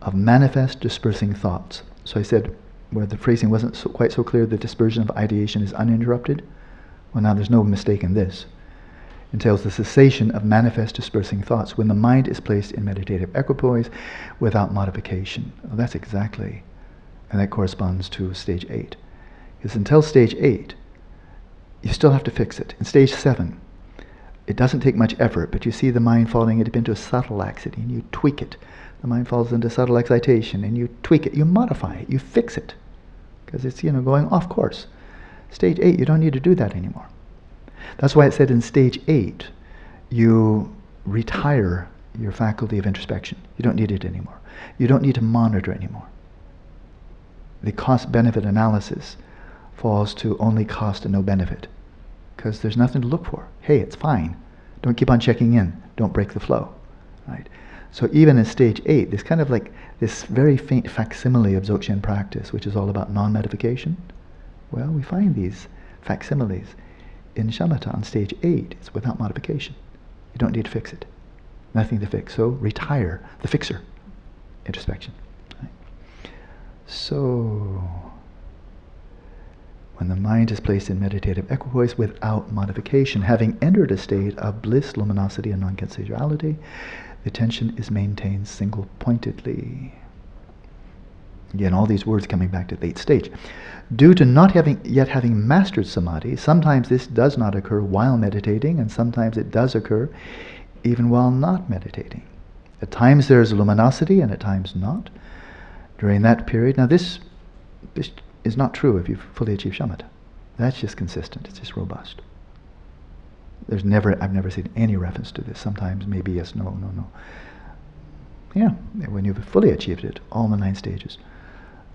of manifest dispersing thoughts. So I said, where the phrasing wasn't so, quite so clear, the dispersion of ideation is uninterrupted. Well, now there's no mistake in this. Entails the cessation of manifest dispersing thoughts when the mind is placed in meditative equipoise without modification. Well, that's exactly, and that corresponds to stage eight. Because until stage eight, you still have to fix it. In stage seven, it doesn't take much effort, but you see the mind falling into a subtle laxity and you tweak it. The mind falls into subtle excitation and you tweak it, you modify it, you fix it. Because it's, you know, going off course. Stage eight, you don't need to do that anymore. That's why it said in stage eight, you retire your faculty of introspection. You don't need it anymore. You don't need to monitor anymore. The cost benefit analysis falls to only cost and no benefit because there's nothing to look for. Hey, it's fine. Don't keep on checking in. Don't break the flow. Right? So even in stage eight, there's kind of like this very faint facsimile of Dzogchen practice, which is all about non-modification. Well, we find these facsimiles in shamatha on stage eight. It's without modification. You don't need to fix it. Nothing to fix. So retire the fixer. Introspection. Right? So when the mind is placed in meditative equipoise without modification, having entered a state of bliss, luminosity, and non-conceptuality, the attention is maintained single-pointedly. Again, all these words coming back to the eighth stage. Due to not having yet having mastered samadhi, sometimes this does not occur while meditating, and sometimes it does occur even while not meditating. At times there is luminosity, and at times not. During that period, now this, this is not true if you've fully achieved shamatha. That's just consistent. It's just robust. There's never, I've never seen any reference to this. Sometimes maybe yes, no, no, no. Yeah, when you've fully achieved it, all the nine stages,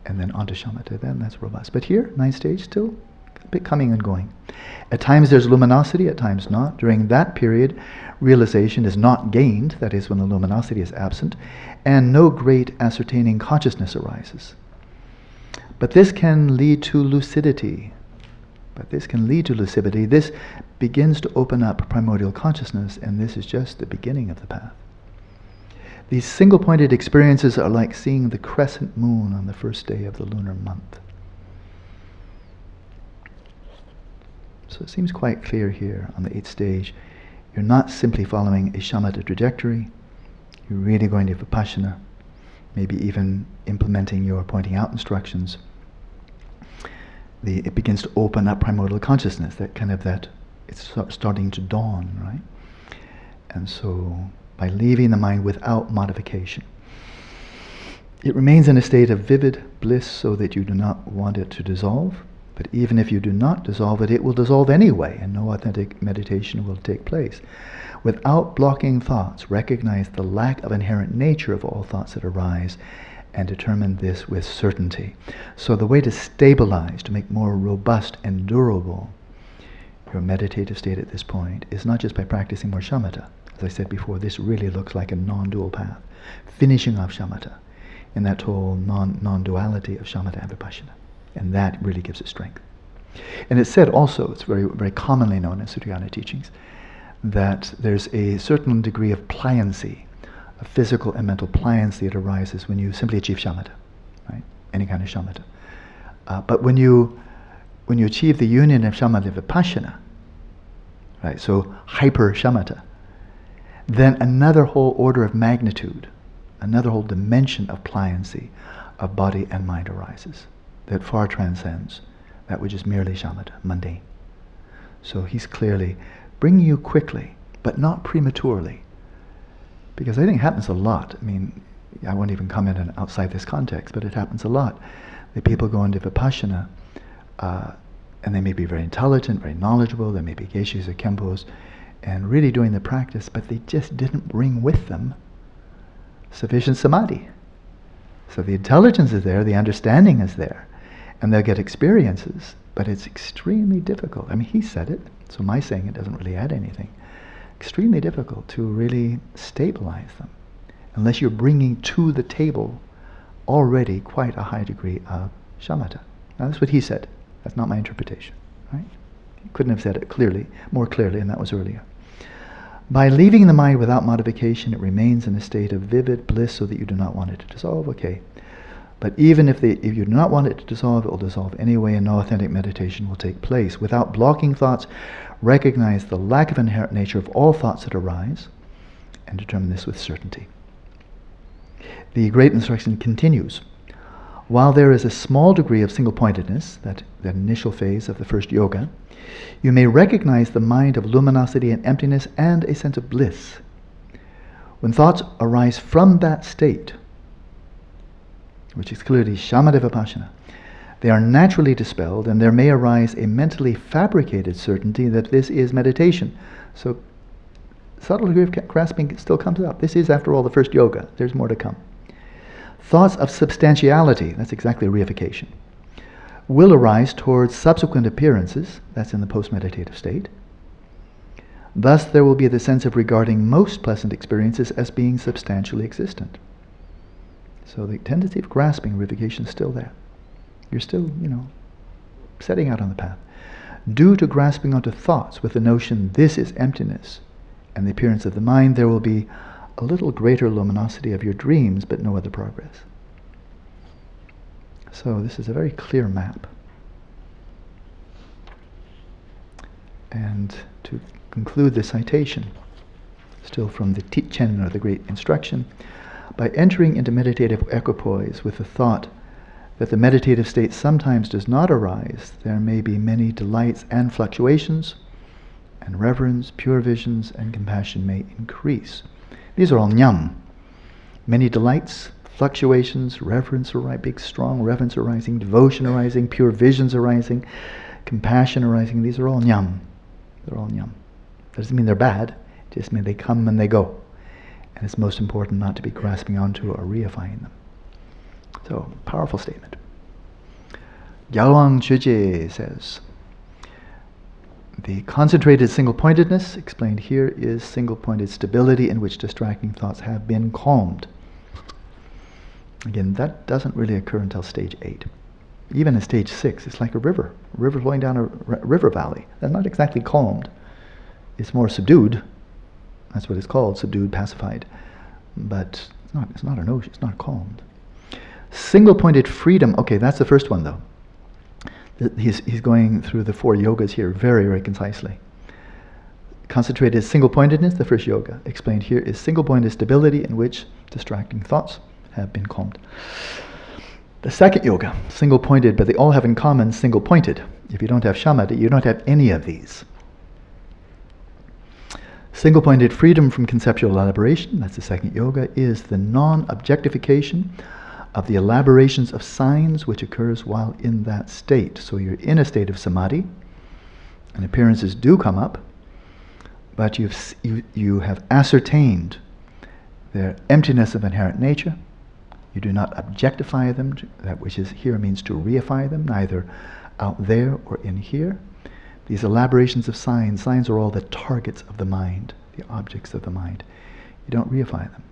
and then onto shamatha, then that's robust. But here, nine stage, still bit coming and going. At times there's luminosity, at times not. During that period, realization is not gained, that is when the luminosity is absent, and no great ascertaining consciousness arises. But this can lead to lucidity. But this can lead to lucidity. This begins to open up primordial consciousness, and this is just the beginning of the path. These single pointed experiences are like seeing the crescent moon on the first day of the lunar month. So it seems quite clear here on the eighth stage. You're not simply following a shamatha trajectory, you're really going to vipassana, maybe even implementing your pointing out instructions. The, it begins to open up primordial consciousness, that kind of that, it's starting to dawn, right? And so by leaving the mind without modification, it remains in a state of vivid bliss so that you do not want it to dissolve but even if you do not dissolve it, it will dissolve anyway, and no authentic meditation will take place. Without blocking thoughts, recognize the lack of inherent nature of all thoughts that arise and determine this with certainty. So, the way to stabilize, to make more robust and durable your meditative state at this point is not just by practicing more shamatha. As I said before, this really looks like a non dual path, finishing off shamatha in that whole non duality of shamatha and vipassana. And that really gives it strength. And it's said also, it's very, very commonly known in Sutrayana teachings, that there's a certain degree of pliancy, a physical and mental pliancy that arises when you simply achieve shamatha, right? Any kind of shamatha. Uh, but when you when you achieve the union of shamatha vipassana, right? So hyper shamatha, then another whole order of magnitude, another whole dimension of pliancy of body and mind arises that far transcends that which is merely shamatha, mundane. So he's clearly bringing you quickly, but not prematurely. Because I think it happens a lot. I mean, I won't even comment on outside this context, but it happens a lot. That people go into Vipassana, uh, and they may be very intelligent, very knowledgeable, they may be geshes or khenpos, and really doing the practice, but they just didn't bring with them sufficient samadhi. So the intelligence is there, the understanding is there, and they'll get experiences, but it's extremely difficult. I mean, he said it, so my saying it doesn't really add anything. Extremely difficult to really stabilize them unless you're bringing to the table already quite a high degree of shamatha. Now, that's what he said. That's not my interpretation, right? He couldn't have said it clearly, more clearly, and that was earlier. By leaving the mind without modification, it remains in a state of vivid bliss so that you do not want it to dissolve. Okay, but even if, they, if you do not want it to dissolve, it will dissolve anyway, and no authentic meditation will take place. Without blocking thoughts, recognize the lack of inherent nature of all thoughts that arise, and determine this with certainty. The great instruction continues. While there is a small degree of single pointedness, that, that initial phase of the first yoga, you may recognize the mind of luminosity and emptiness and a sense of bliss. When thoughts arise from that state, which is clearly shamatha vipassana, they are naturally dispelled, and there may arise a mentally fabricated certainty that this is meditation. So, subtle degree of grasping still comes up. This is, after all, the first yoga. There's more to come. Thoughts of substantiality, that's exactly reification, will arise towards subsequent appearances, that's in the post meditative state. Thus, there will be the sense of regarding most pleasant experiences as being substantially existent. So the tendency of grasping reification is still there. You're still, you know, setting out on the path. Due to grasping onto thoughts with the notion this is emptiness and the appearance of the mind, there will be a little greater luminosity of your dreams, but no other progress. So this is a very clear map. And to conclude the citation, still from the Teaching or the Great Instruction, by entering into meditative equipoise with the thought that the meditative state sometimes does not arise, there may be many delights and fluctuations, and reverence, pure visions, and compassion may increase. These are all nyam. Many delights, fluctuations, reverence arising, big strong reverence arising, devotion arising, pure visions arising, compassion arising. These are all nyam. They're all nyam. Doesn't mean they're bad. It just means they come and they go. And it's most important not to be grasping onto or reifying them. So, powerful statement. Gyalwang Chuje says, the concentrated single pointedness explained here is single pointed stability in which distracting thoughts have been calmed. Again, that doesn't really occur until stage eight. even in stage six, it's like a river, a river flowing down a river valley. That's not exactly calmed. It's more subdued. That's what it's called, subdued, pacified. But it's not, it's not an ocean, it's not calmed. Single pointed freedom, okay, that's the first one though. He's, he's going through the four yogas here very, very concisely. Concentrated single pointedness, the first yoga, explained here, is single pointed stability in which distracting thoughts have been calmed. The second yoga, single pointed, but they all have in common single pointed. If you don't have shamatha, you don't have any of these. Single pointed freedom from conceptual elaboration, that's the second yoga, is the non objectification of the elaborations of signs which occurs while in that state. So you're in a state of samadhi, and appearances do come up, but you've, you, you have ascertained their emptiness of inherent nature. You do not objectify them, that which is here means to reify them, neither out there or in here. These elaborations of signs, signs are all the targets of the mind, the objects of the mind. You don't reify them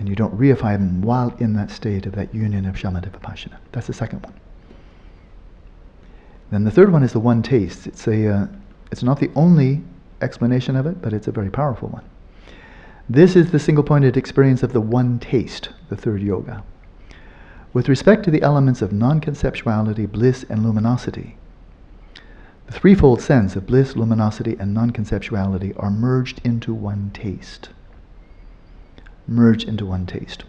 and you don't reify them while in that state of that union of shamatha vipassana. That's the second one. Then the third one is the one taste. It's a, uh, it's not the only explanation of it, but it's a very powerful one. This is the single-pointed experience of the one taste, the third yoga. With respect to the elements of non-conceptuality, bliss, and luminosity, the threefold sense of bliss, luminosity, and non-conceptuality are merged into one taste merge into one taste.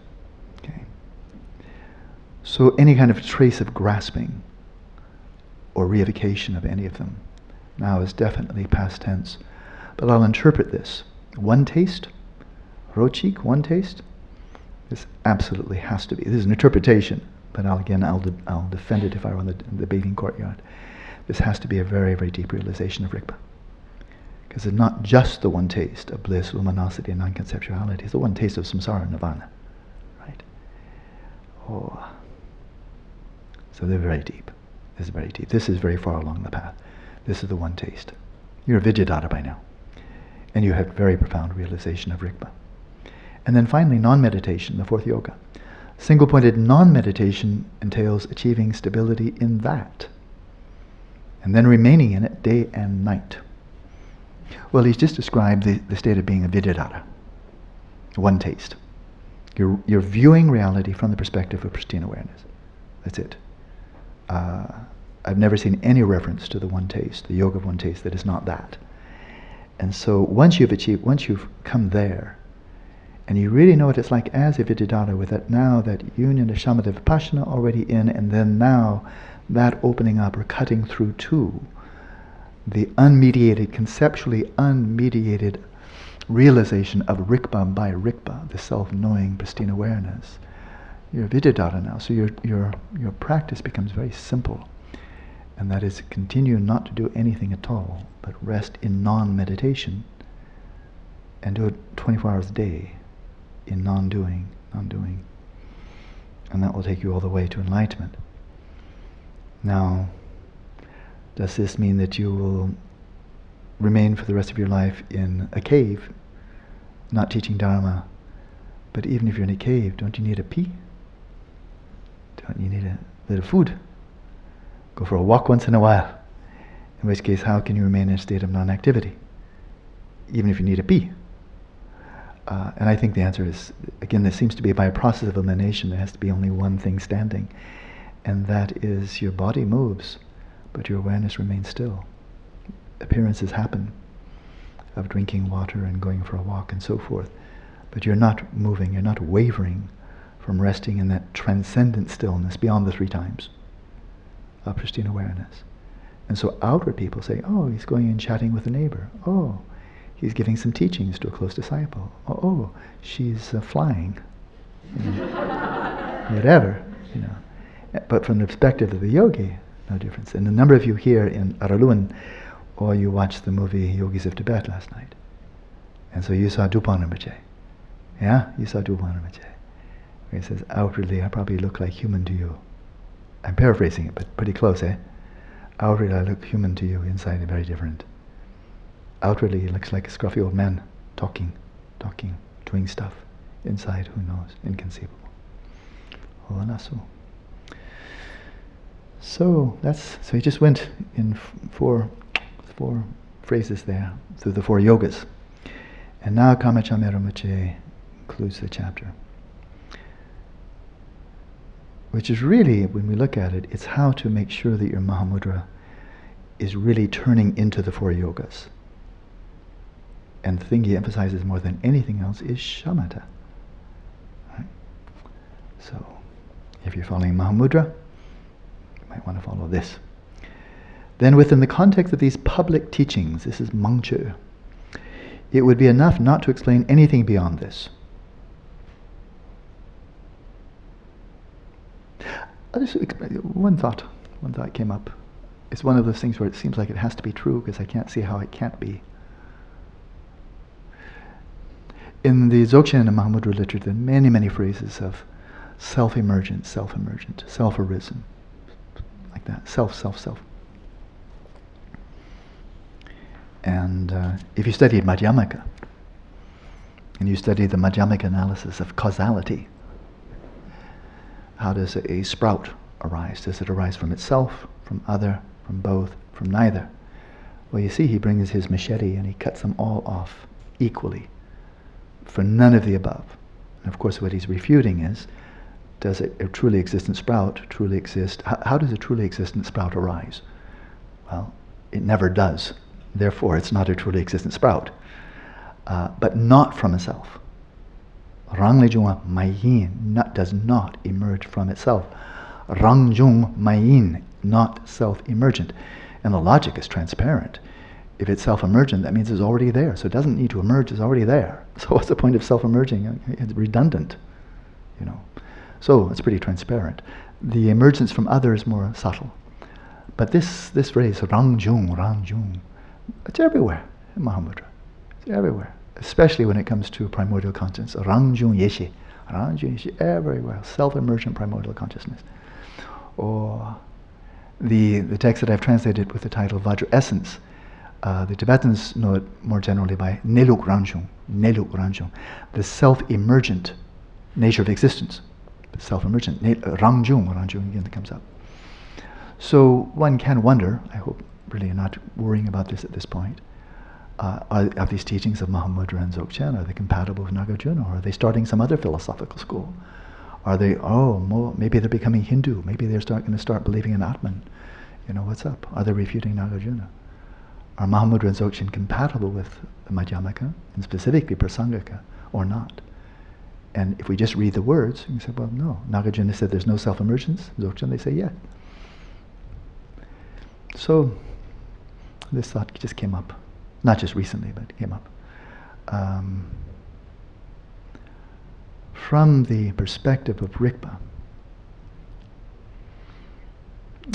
Okay. So any kind of trace of grasping or reification of any of them now is definitely past tense. But I'll interpret this. One taste, rochik, one taste, this absolutely has to be. This is an interpretation, but I'll, again, I'll, de- I'll defend it if I were in the, the bathing courtyard. This has to be a very, very deep realization of Rigpa. Because it's not just the one taste of bliss, luminosity, and non-conceptuality. It's the one taste of samsara, and nirvana. Right? Oh. So they're very deep. This is very deep. This is very far along the path. This is the one taste. You're a Vidyadhara by now. And you have very profound realization of Rigpa. And then finally, non-meditation, the fourth yoga. Single-pointed non-meditation entails achieving stability in that. And then remaining in it day and night. Well, he's just described the, the state of being a vidyadhara, one taste. You're, you're viewing reality from the perspective of pristine awareness. That's it. Uh, I've never seen any reference to the one taste, the yoga of one taste, that is not that. And so once you've achieved, once you've come there, and you really know what it's like as a Vidyadhara with that now, that union of shamatha vipassana already in, and then now that opening up or cutting through too, the unmediated, conceptually unmediated realization of Rigpa by Rigpa, the self-knowing pristine awareness. You're Vidyadhara now, so your, your, your practice becomes very simple. And that is continue not to do anything at all, but rest in non-meditation and do it 24 hours a day in non-doing, non-doing. And that will take you all the way to enlightenment. Now, does this mean that you will remain for the rest of your life in a cave, not teaching Dharma? But even if you're in a cave, don't you need a pee? Don't you need a of food? Go for a walk once in a while. In which case, how can you remain in a state of non-activity? Even if you need a pee. Uh, and I think the answer is, again, this seems to be by a process of elimination. There has to be only one thing standing. And that is your body moves but your awareness remains still. Appearances happen of drinking water and going for a walk and so forth, but you're not moving, you're not wavering from resting in that transcendent stillness beyond the three times of pristine awareness. And so outward people say, oh, he's going and chatting with a neighbor. Oh, he's giving some teachings to a close disciple. Oh, oh she's uh, flying. You know, whatever, you know. But from the perspective of the yogi, no difference. And a number of you here in Araluen, or you watched the movie Yogis of Tibet last night. And so you saw Dupang Rinpoche. Yeah? You saw Dupang Rinpoche. Where he says, outwardly I probably look like human to you. I'm paraphrasing it, but pretty close, eh? Outwardly I look human to you, inside very different. Outwardly he looks like a scruffy old man, talking, talking, doing stuff. Inside, who knows? Inconceivable. Oh, so. That's so he just went in four four phrases there through the four yogas. And now Karma Chagme Rinpoche concludes the chapter. Which is really, when we look at it, it's how to make sure that your Mahamudra is really turning into the four yogas. And the thing he emphasizes more than anything else is shamatha. Right? So, if you're following Mahamudra, might want to follow this. Then, within the context of these public teachings, this is Mangchu, it would be enough not to explain anything beyond this. I'll just explain one thought, one thought came up. It's one of those things where it seems like it has to be true because I can't see how it can't be. In the Dzogchen and Mahamudra literature, there are many, many phrases of self-emergent, self-emergent, self-arisen, like that, self, self, self. And uh, if you study Madhyamaka, and you study the Madhyamaka analysis of causality, how does a sprout arise? Does it arise from itself, from other, from both, from neither? Well, you see, he brings his machete and he cuts them all off equally for none of the above. And of course, what he's refuting is does a, truly existent sprout truly exist? How, how does a truly existent sprout arise? Well, it never does. Therefore, it's not a truly existent sprout. Uh, but not from itself. Ranglejung Mayin does not emerge from itself. Rangjung Mayin, not self-emergent. And the logic is transparent. If it's self-emergent, that means it's already there. So it doesn't need to emerge, it's already there. So what's the point of self-emerging? It's redundant, you know. So it's pretty transparent. The emergence from other is more subtle. But this, this phrase, Rangjung, Rangjung, it's everywhere in Mahamudra. It's everywhere. Especially when it comes to primordial consciousness. Rangjung Yeshe. Rangjung Yeshe, everywhere. Self-emergent primordial consciousness. Or the, the text that I've translated with the title Vajra Essence, uh, the Tibetans know it more generally by Neluk Rangjung, Neluk Rangjung, the self-emergent nature of existence. Self-emergent, Rangjung, Rangjung again that comes up. So one can wonder, I hope really are not worrying about this at this point. Uh, are, are, these teachings of Mahamudra and Dzogchen, are they compatible with Nagarjuna, or are they starting some other philosophical school? Are they, oh, more, maybe they're becoming Hindu, maybe they're going to start believing in Atman. You know, what's up? Are they refuting Nagarjuna? Are Mahamudra and Dzogchen compatible with the Madhyamaka, and specifically Prasangika, or not? And if we just read the words, you say, well, no. Nagarjuna said there's no self-emergence. Dzogchen, they say, yeah. So, this thought just came up. Not just recently, but came up. Um, from the perspective of Rigpa,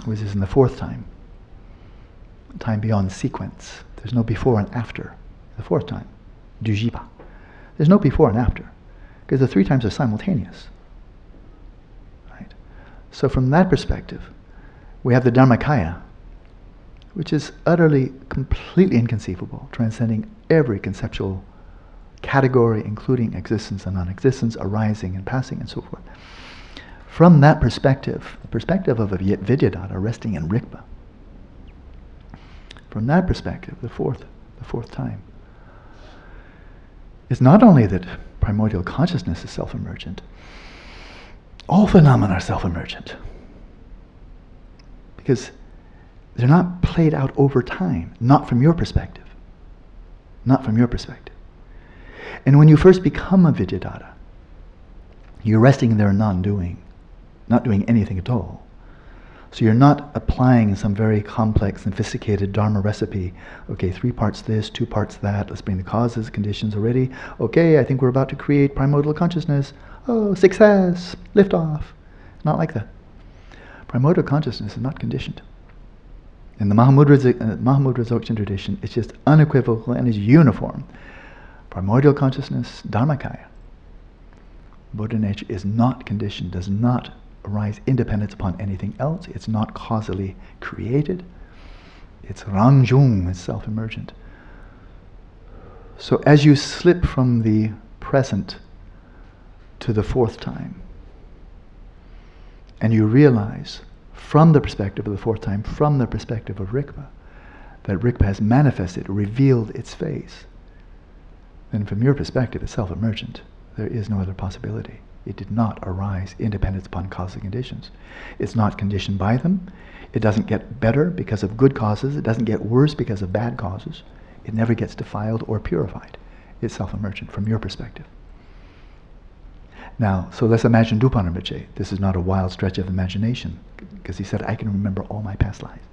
which is in the fourth time, time beyond sequence. There's no before and after. The fourth time, Dujipa. There's no before and after, because the three times are simultaneous. Right? So from that perspective, we have the Dharmakaya, which is utterly, completely inconceivable, transcending every conceptual category, including existence and non-existence, arising and passing, and so forth. From that perspective, the perspective of a Vidyadhara resting in Rigpa, from that perspective, the fourth, the fourth time, is not only that primordial consciousness is self-emergent, all phenomena are self-emergent. Because they're not played out over time, not from your perspective. Not from your perspective. And when you first become a Vidyadhara, you're resting in their non-doing, not doing anything at all. So you're not applying some very complex, sophisticated Dharma recipe. Okay, three parts this, two parts that. Let's bring the causes, conditions already. Okay, I think we're about to create primordial consciousness. Oh, success, lift off. Not like that. Primordial consciousness is not conditioned. In the Mahamudra, uh, Mahamudra tradition, it's just unequivocal and is uniform. Primordial consciousness, Dharmakaya. Buddha nature is not conditioned, does not arise independent upon anything else. It's not causally created. It's Rangjung, it's self-emergent. So as you slip from the present to the fourth time, and you realize from the perspective of the fourth time, from the perspective of Rigpa, that Rigpa has manifested, revealed its face, then from your perspective, it's self-emergent. There is no other possibility. It did not arise independent upon causal conditions. It's not conditioned by them. It doesn't get better because of good causes. It doesn't get worse because of bad causes. It never gets defiled or purified. It's self-emergent from your perspective. Now, so let's imagine Dupana This is not a wild stretch of imagination, because he said, I can remember all my past lives.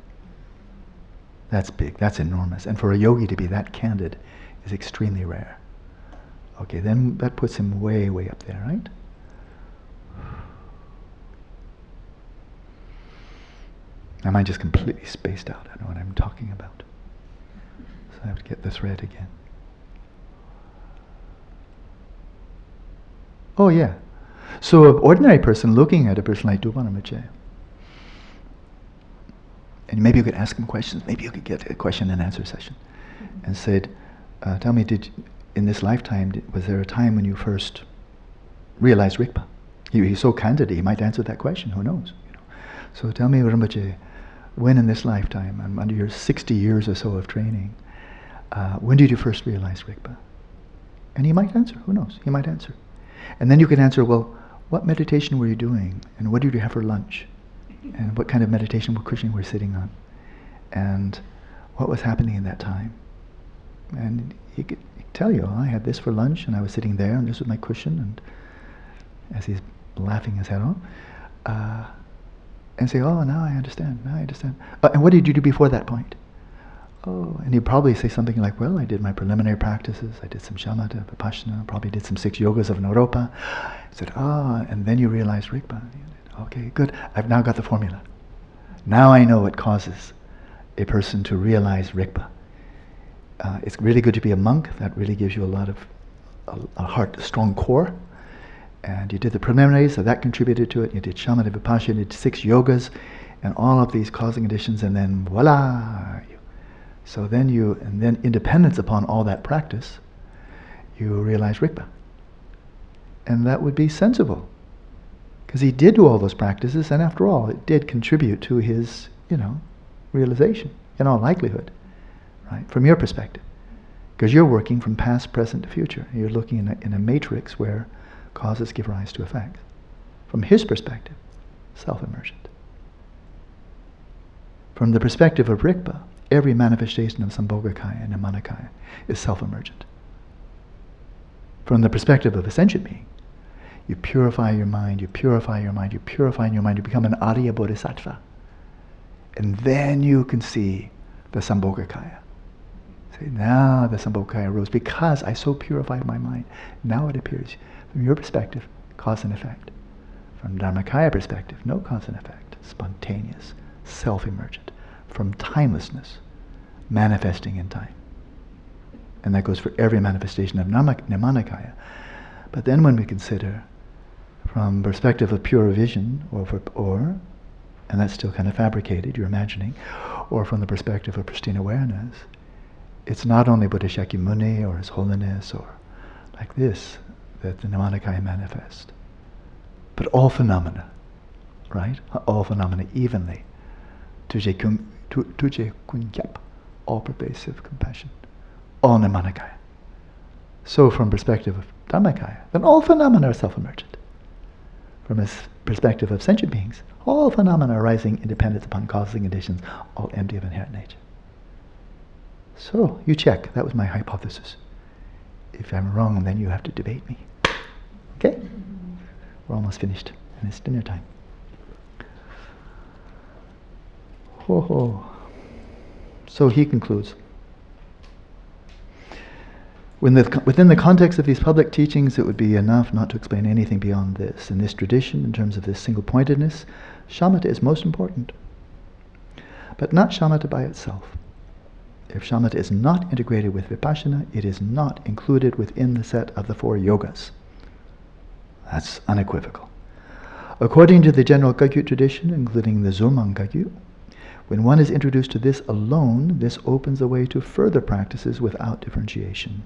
That's big, that's enormous. And for a yogi to be that candid is extremely rare. Okay, then that puts him way, way up there, right? Am I just completely spaced out? I don't know what I'm talking about. So I have to get this read again. Oh yeah. So an ordinary person looking at a person like Rinpoche, and maybe you could ask him questions, maybe you could get a question and answer session, and said, uh, tell me, did in this lifetime, did, was there a time when you first realized Rigpa? He, he's so candid, he might answer that question, who knows? You know? So tell me, Rinpoche, when in this lifetime, under your 60 years or so of training, uh, when did you first realize Rigpa? And he might answer, who knows? He might answer. And then you can answer, well, what meditation were you doing? And what did you have for lunch? And what kind of meditation cushion were you sitting on? And what was happening in that time? And he could, tell you, oh, I had this for lunch, and I was sitting there, and this was my cushion, and as he's laughing his head off, uh, and say, oh, now I understand, now I understand. Uh, and what did you do before that point? Oh, and he'd probably say something like, well, I did my preliminary practices, I did some shamatha, vipassana, probably did some six yogas of Naropa. I said, ah, and then you realize Rigpa. Okay, good. I've now got the formula. Now I know what causes a person to realize Rigpa. Uh, it's really good to be a monk. That really gives you a lot of a, a heart, a strong core. And you did the preliminaries, so that contributed to it. You did shamatha, vipassana, you did six yogas, and all of these causing conditions, and then voila, so then you, and then independence upon all that practice, you realize Rigpa. And that would be sensible. Because he did do all those practices, and after all, it did contribute to his, you know, realization, in all likelihood, right? From your perspective. Because you're working from past, present to future. You're looking in a, in a matrix where causes give rise to effects. From his perspective, self-emergent. From the perspective of Rigpa, every manifestation of Sambhogakaya and Nirmanakaya is self-emergent. From the perspective of a sentient being, you purify your mind, you purify your mind, you purify your mind, you become an Arya Bodhisattva. And then you can see the Sambhogakaya. Say, now the Sambhogakaya arose because I so purified my mind. Now it appears, from your perspective, cause and effect. From Dharmakaya perspective, no cause and effect. Spontaneous, self-emergent from timelessness manifesting in time. And that goes for every manifestation of Nirmanakaya. But then when we consider from perspective of pure vision, or, for, or, and that's still kind of fabricated, you're imagining, or from the perspective of pristine awareness, it's not only Buddha Shakyamuni or His Holiness or like this that the Nirmanakaya manifest, but all phenomena, right? All phenomena evenly. Tuje kunkyap, all pervasive compassion, all Nirmanakaya. So from perspective of Dharmakaya, then all phenomena are self-emergent. From a perspective of sentient beings, all phenomena arising independent upon causing conditions, all empty of inherent nature. So, you check. That was my hypothesis. If I'm wrong, then you have to debate me. Okay? We're almost finished, and it's dinner time. Ho ho. So he concludes. The, within the context of these public teachings, it would be enough not to explain anything beyond this. In this tradition, in terms of this single pointedness, shamatha is most important. But not shamatha by itself. If shamatha is not integrated with vipassana, it is not included within the set of the four yogas. That's unequivocal. According to the general Kagyu tradition, including the Zurmang Kagyu, when one is introduced to this alone, this opens the way to further practices without differentiation.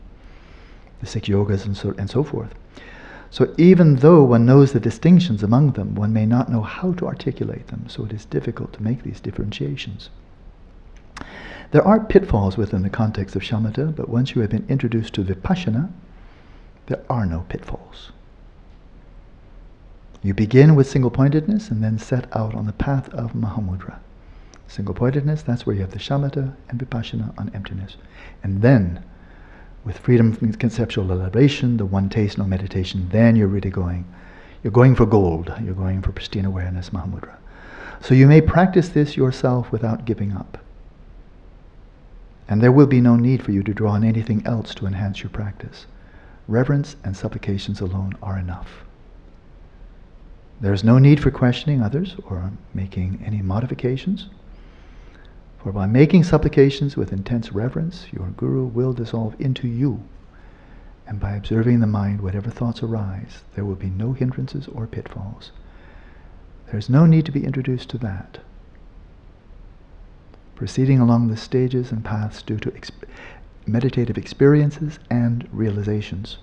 The six yogas and so, and so forth. So even though one knows the distinctions among them, one may not know how to articulate them, so it is difficult to make these differentiations. There are pitfalls within the context of shamatha, but once you have been introduced to vipassana, there are no pitfalls. You begin with single pointedness and then set out on the path of Mahamudra. Single pointedness, that's where you have the shamatha and vipassana on emptiness. And then, with freedom from conceptual elaboration, the one taste, no meditation, then you're really going. You're going for gold. You're going for pristine awareness, Mahamudra. So you may practice this yourself without giving up. And there will be no need for you to draw on anything else to enhance your practice. Reverence and supplications alone are enough. There is no need for questioning others or making any modifications. For by making supplications with intense reverence, your Guru will dissolve into you. And by observing the mind, whatever thoughts arise, there will be no hindrances or pitfalls. There is no need to be introduced to that proceeding along the stages and paths due to exp- meditative experiences and realizations.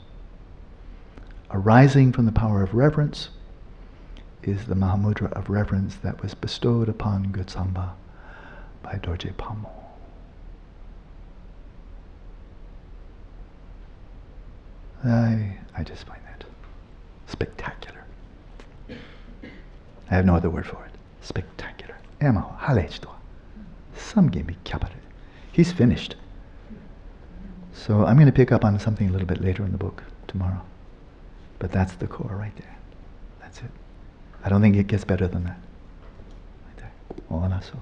Arising from the power of reverence is the Mahamudra of reverence that was bestowed upon Götsangpa by Dorje Pamo. I, I just find that spectacular. I have no other word for it. Spectacular. Emma, halechtua. Me capital. He's finished. So I'm going to pick up on something a little bit later in the book tomorrow. But that's the core right there. That's it. I don't think it gets better than that. Right there. Moana, so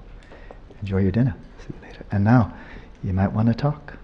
enjoy your dinner. See you later. And now, you might want to talk.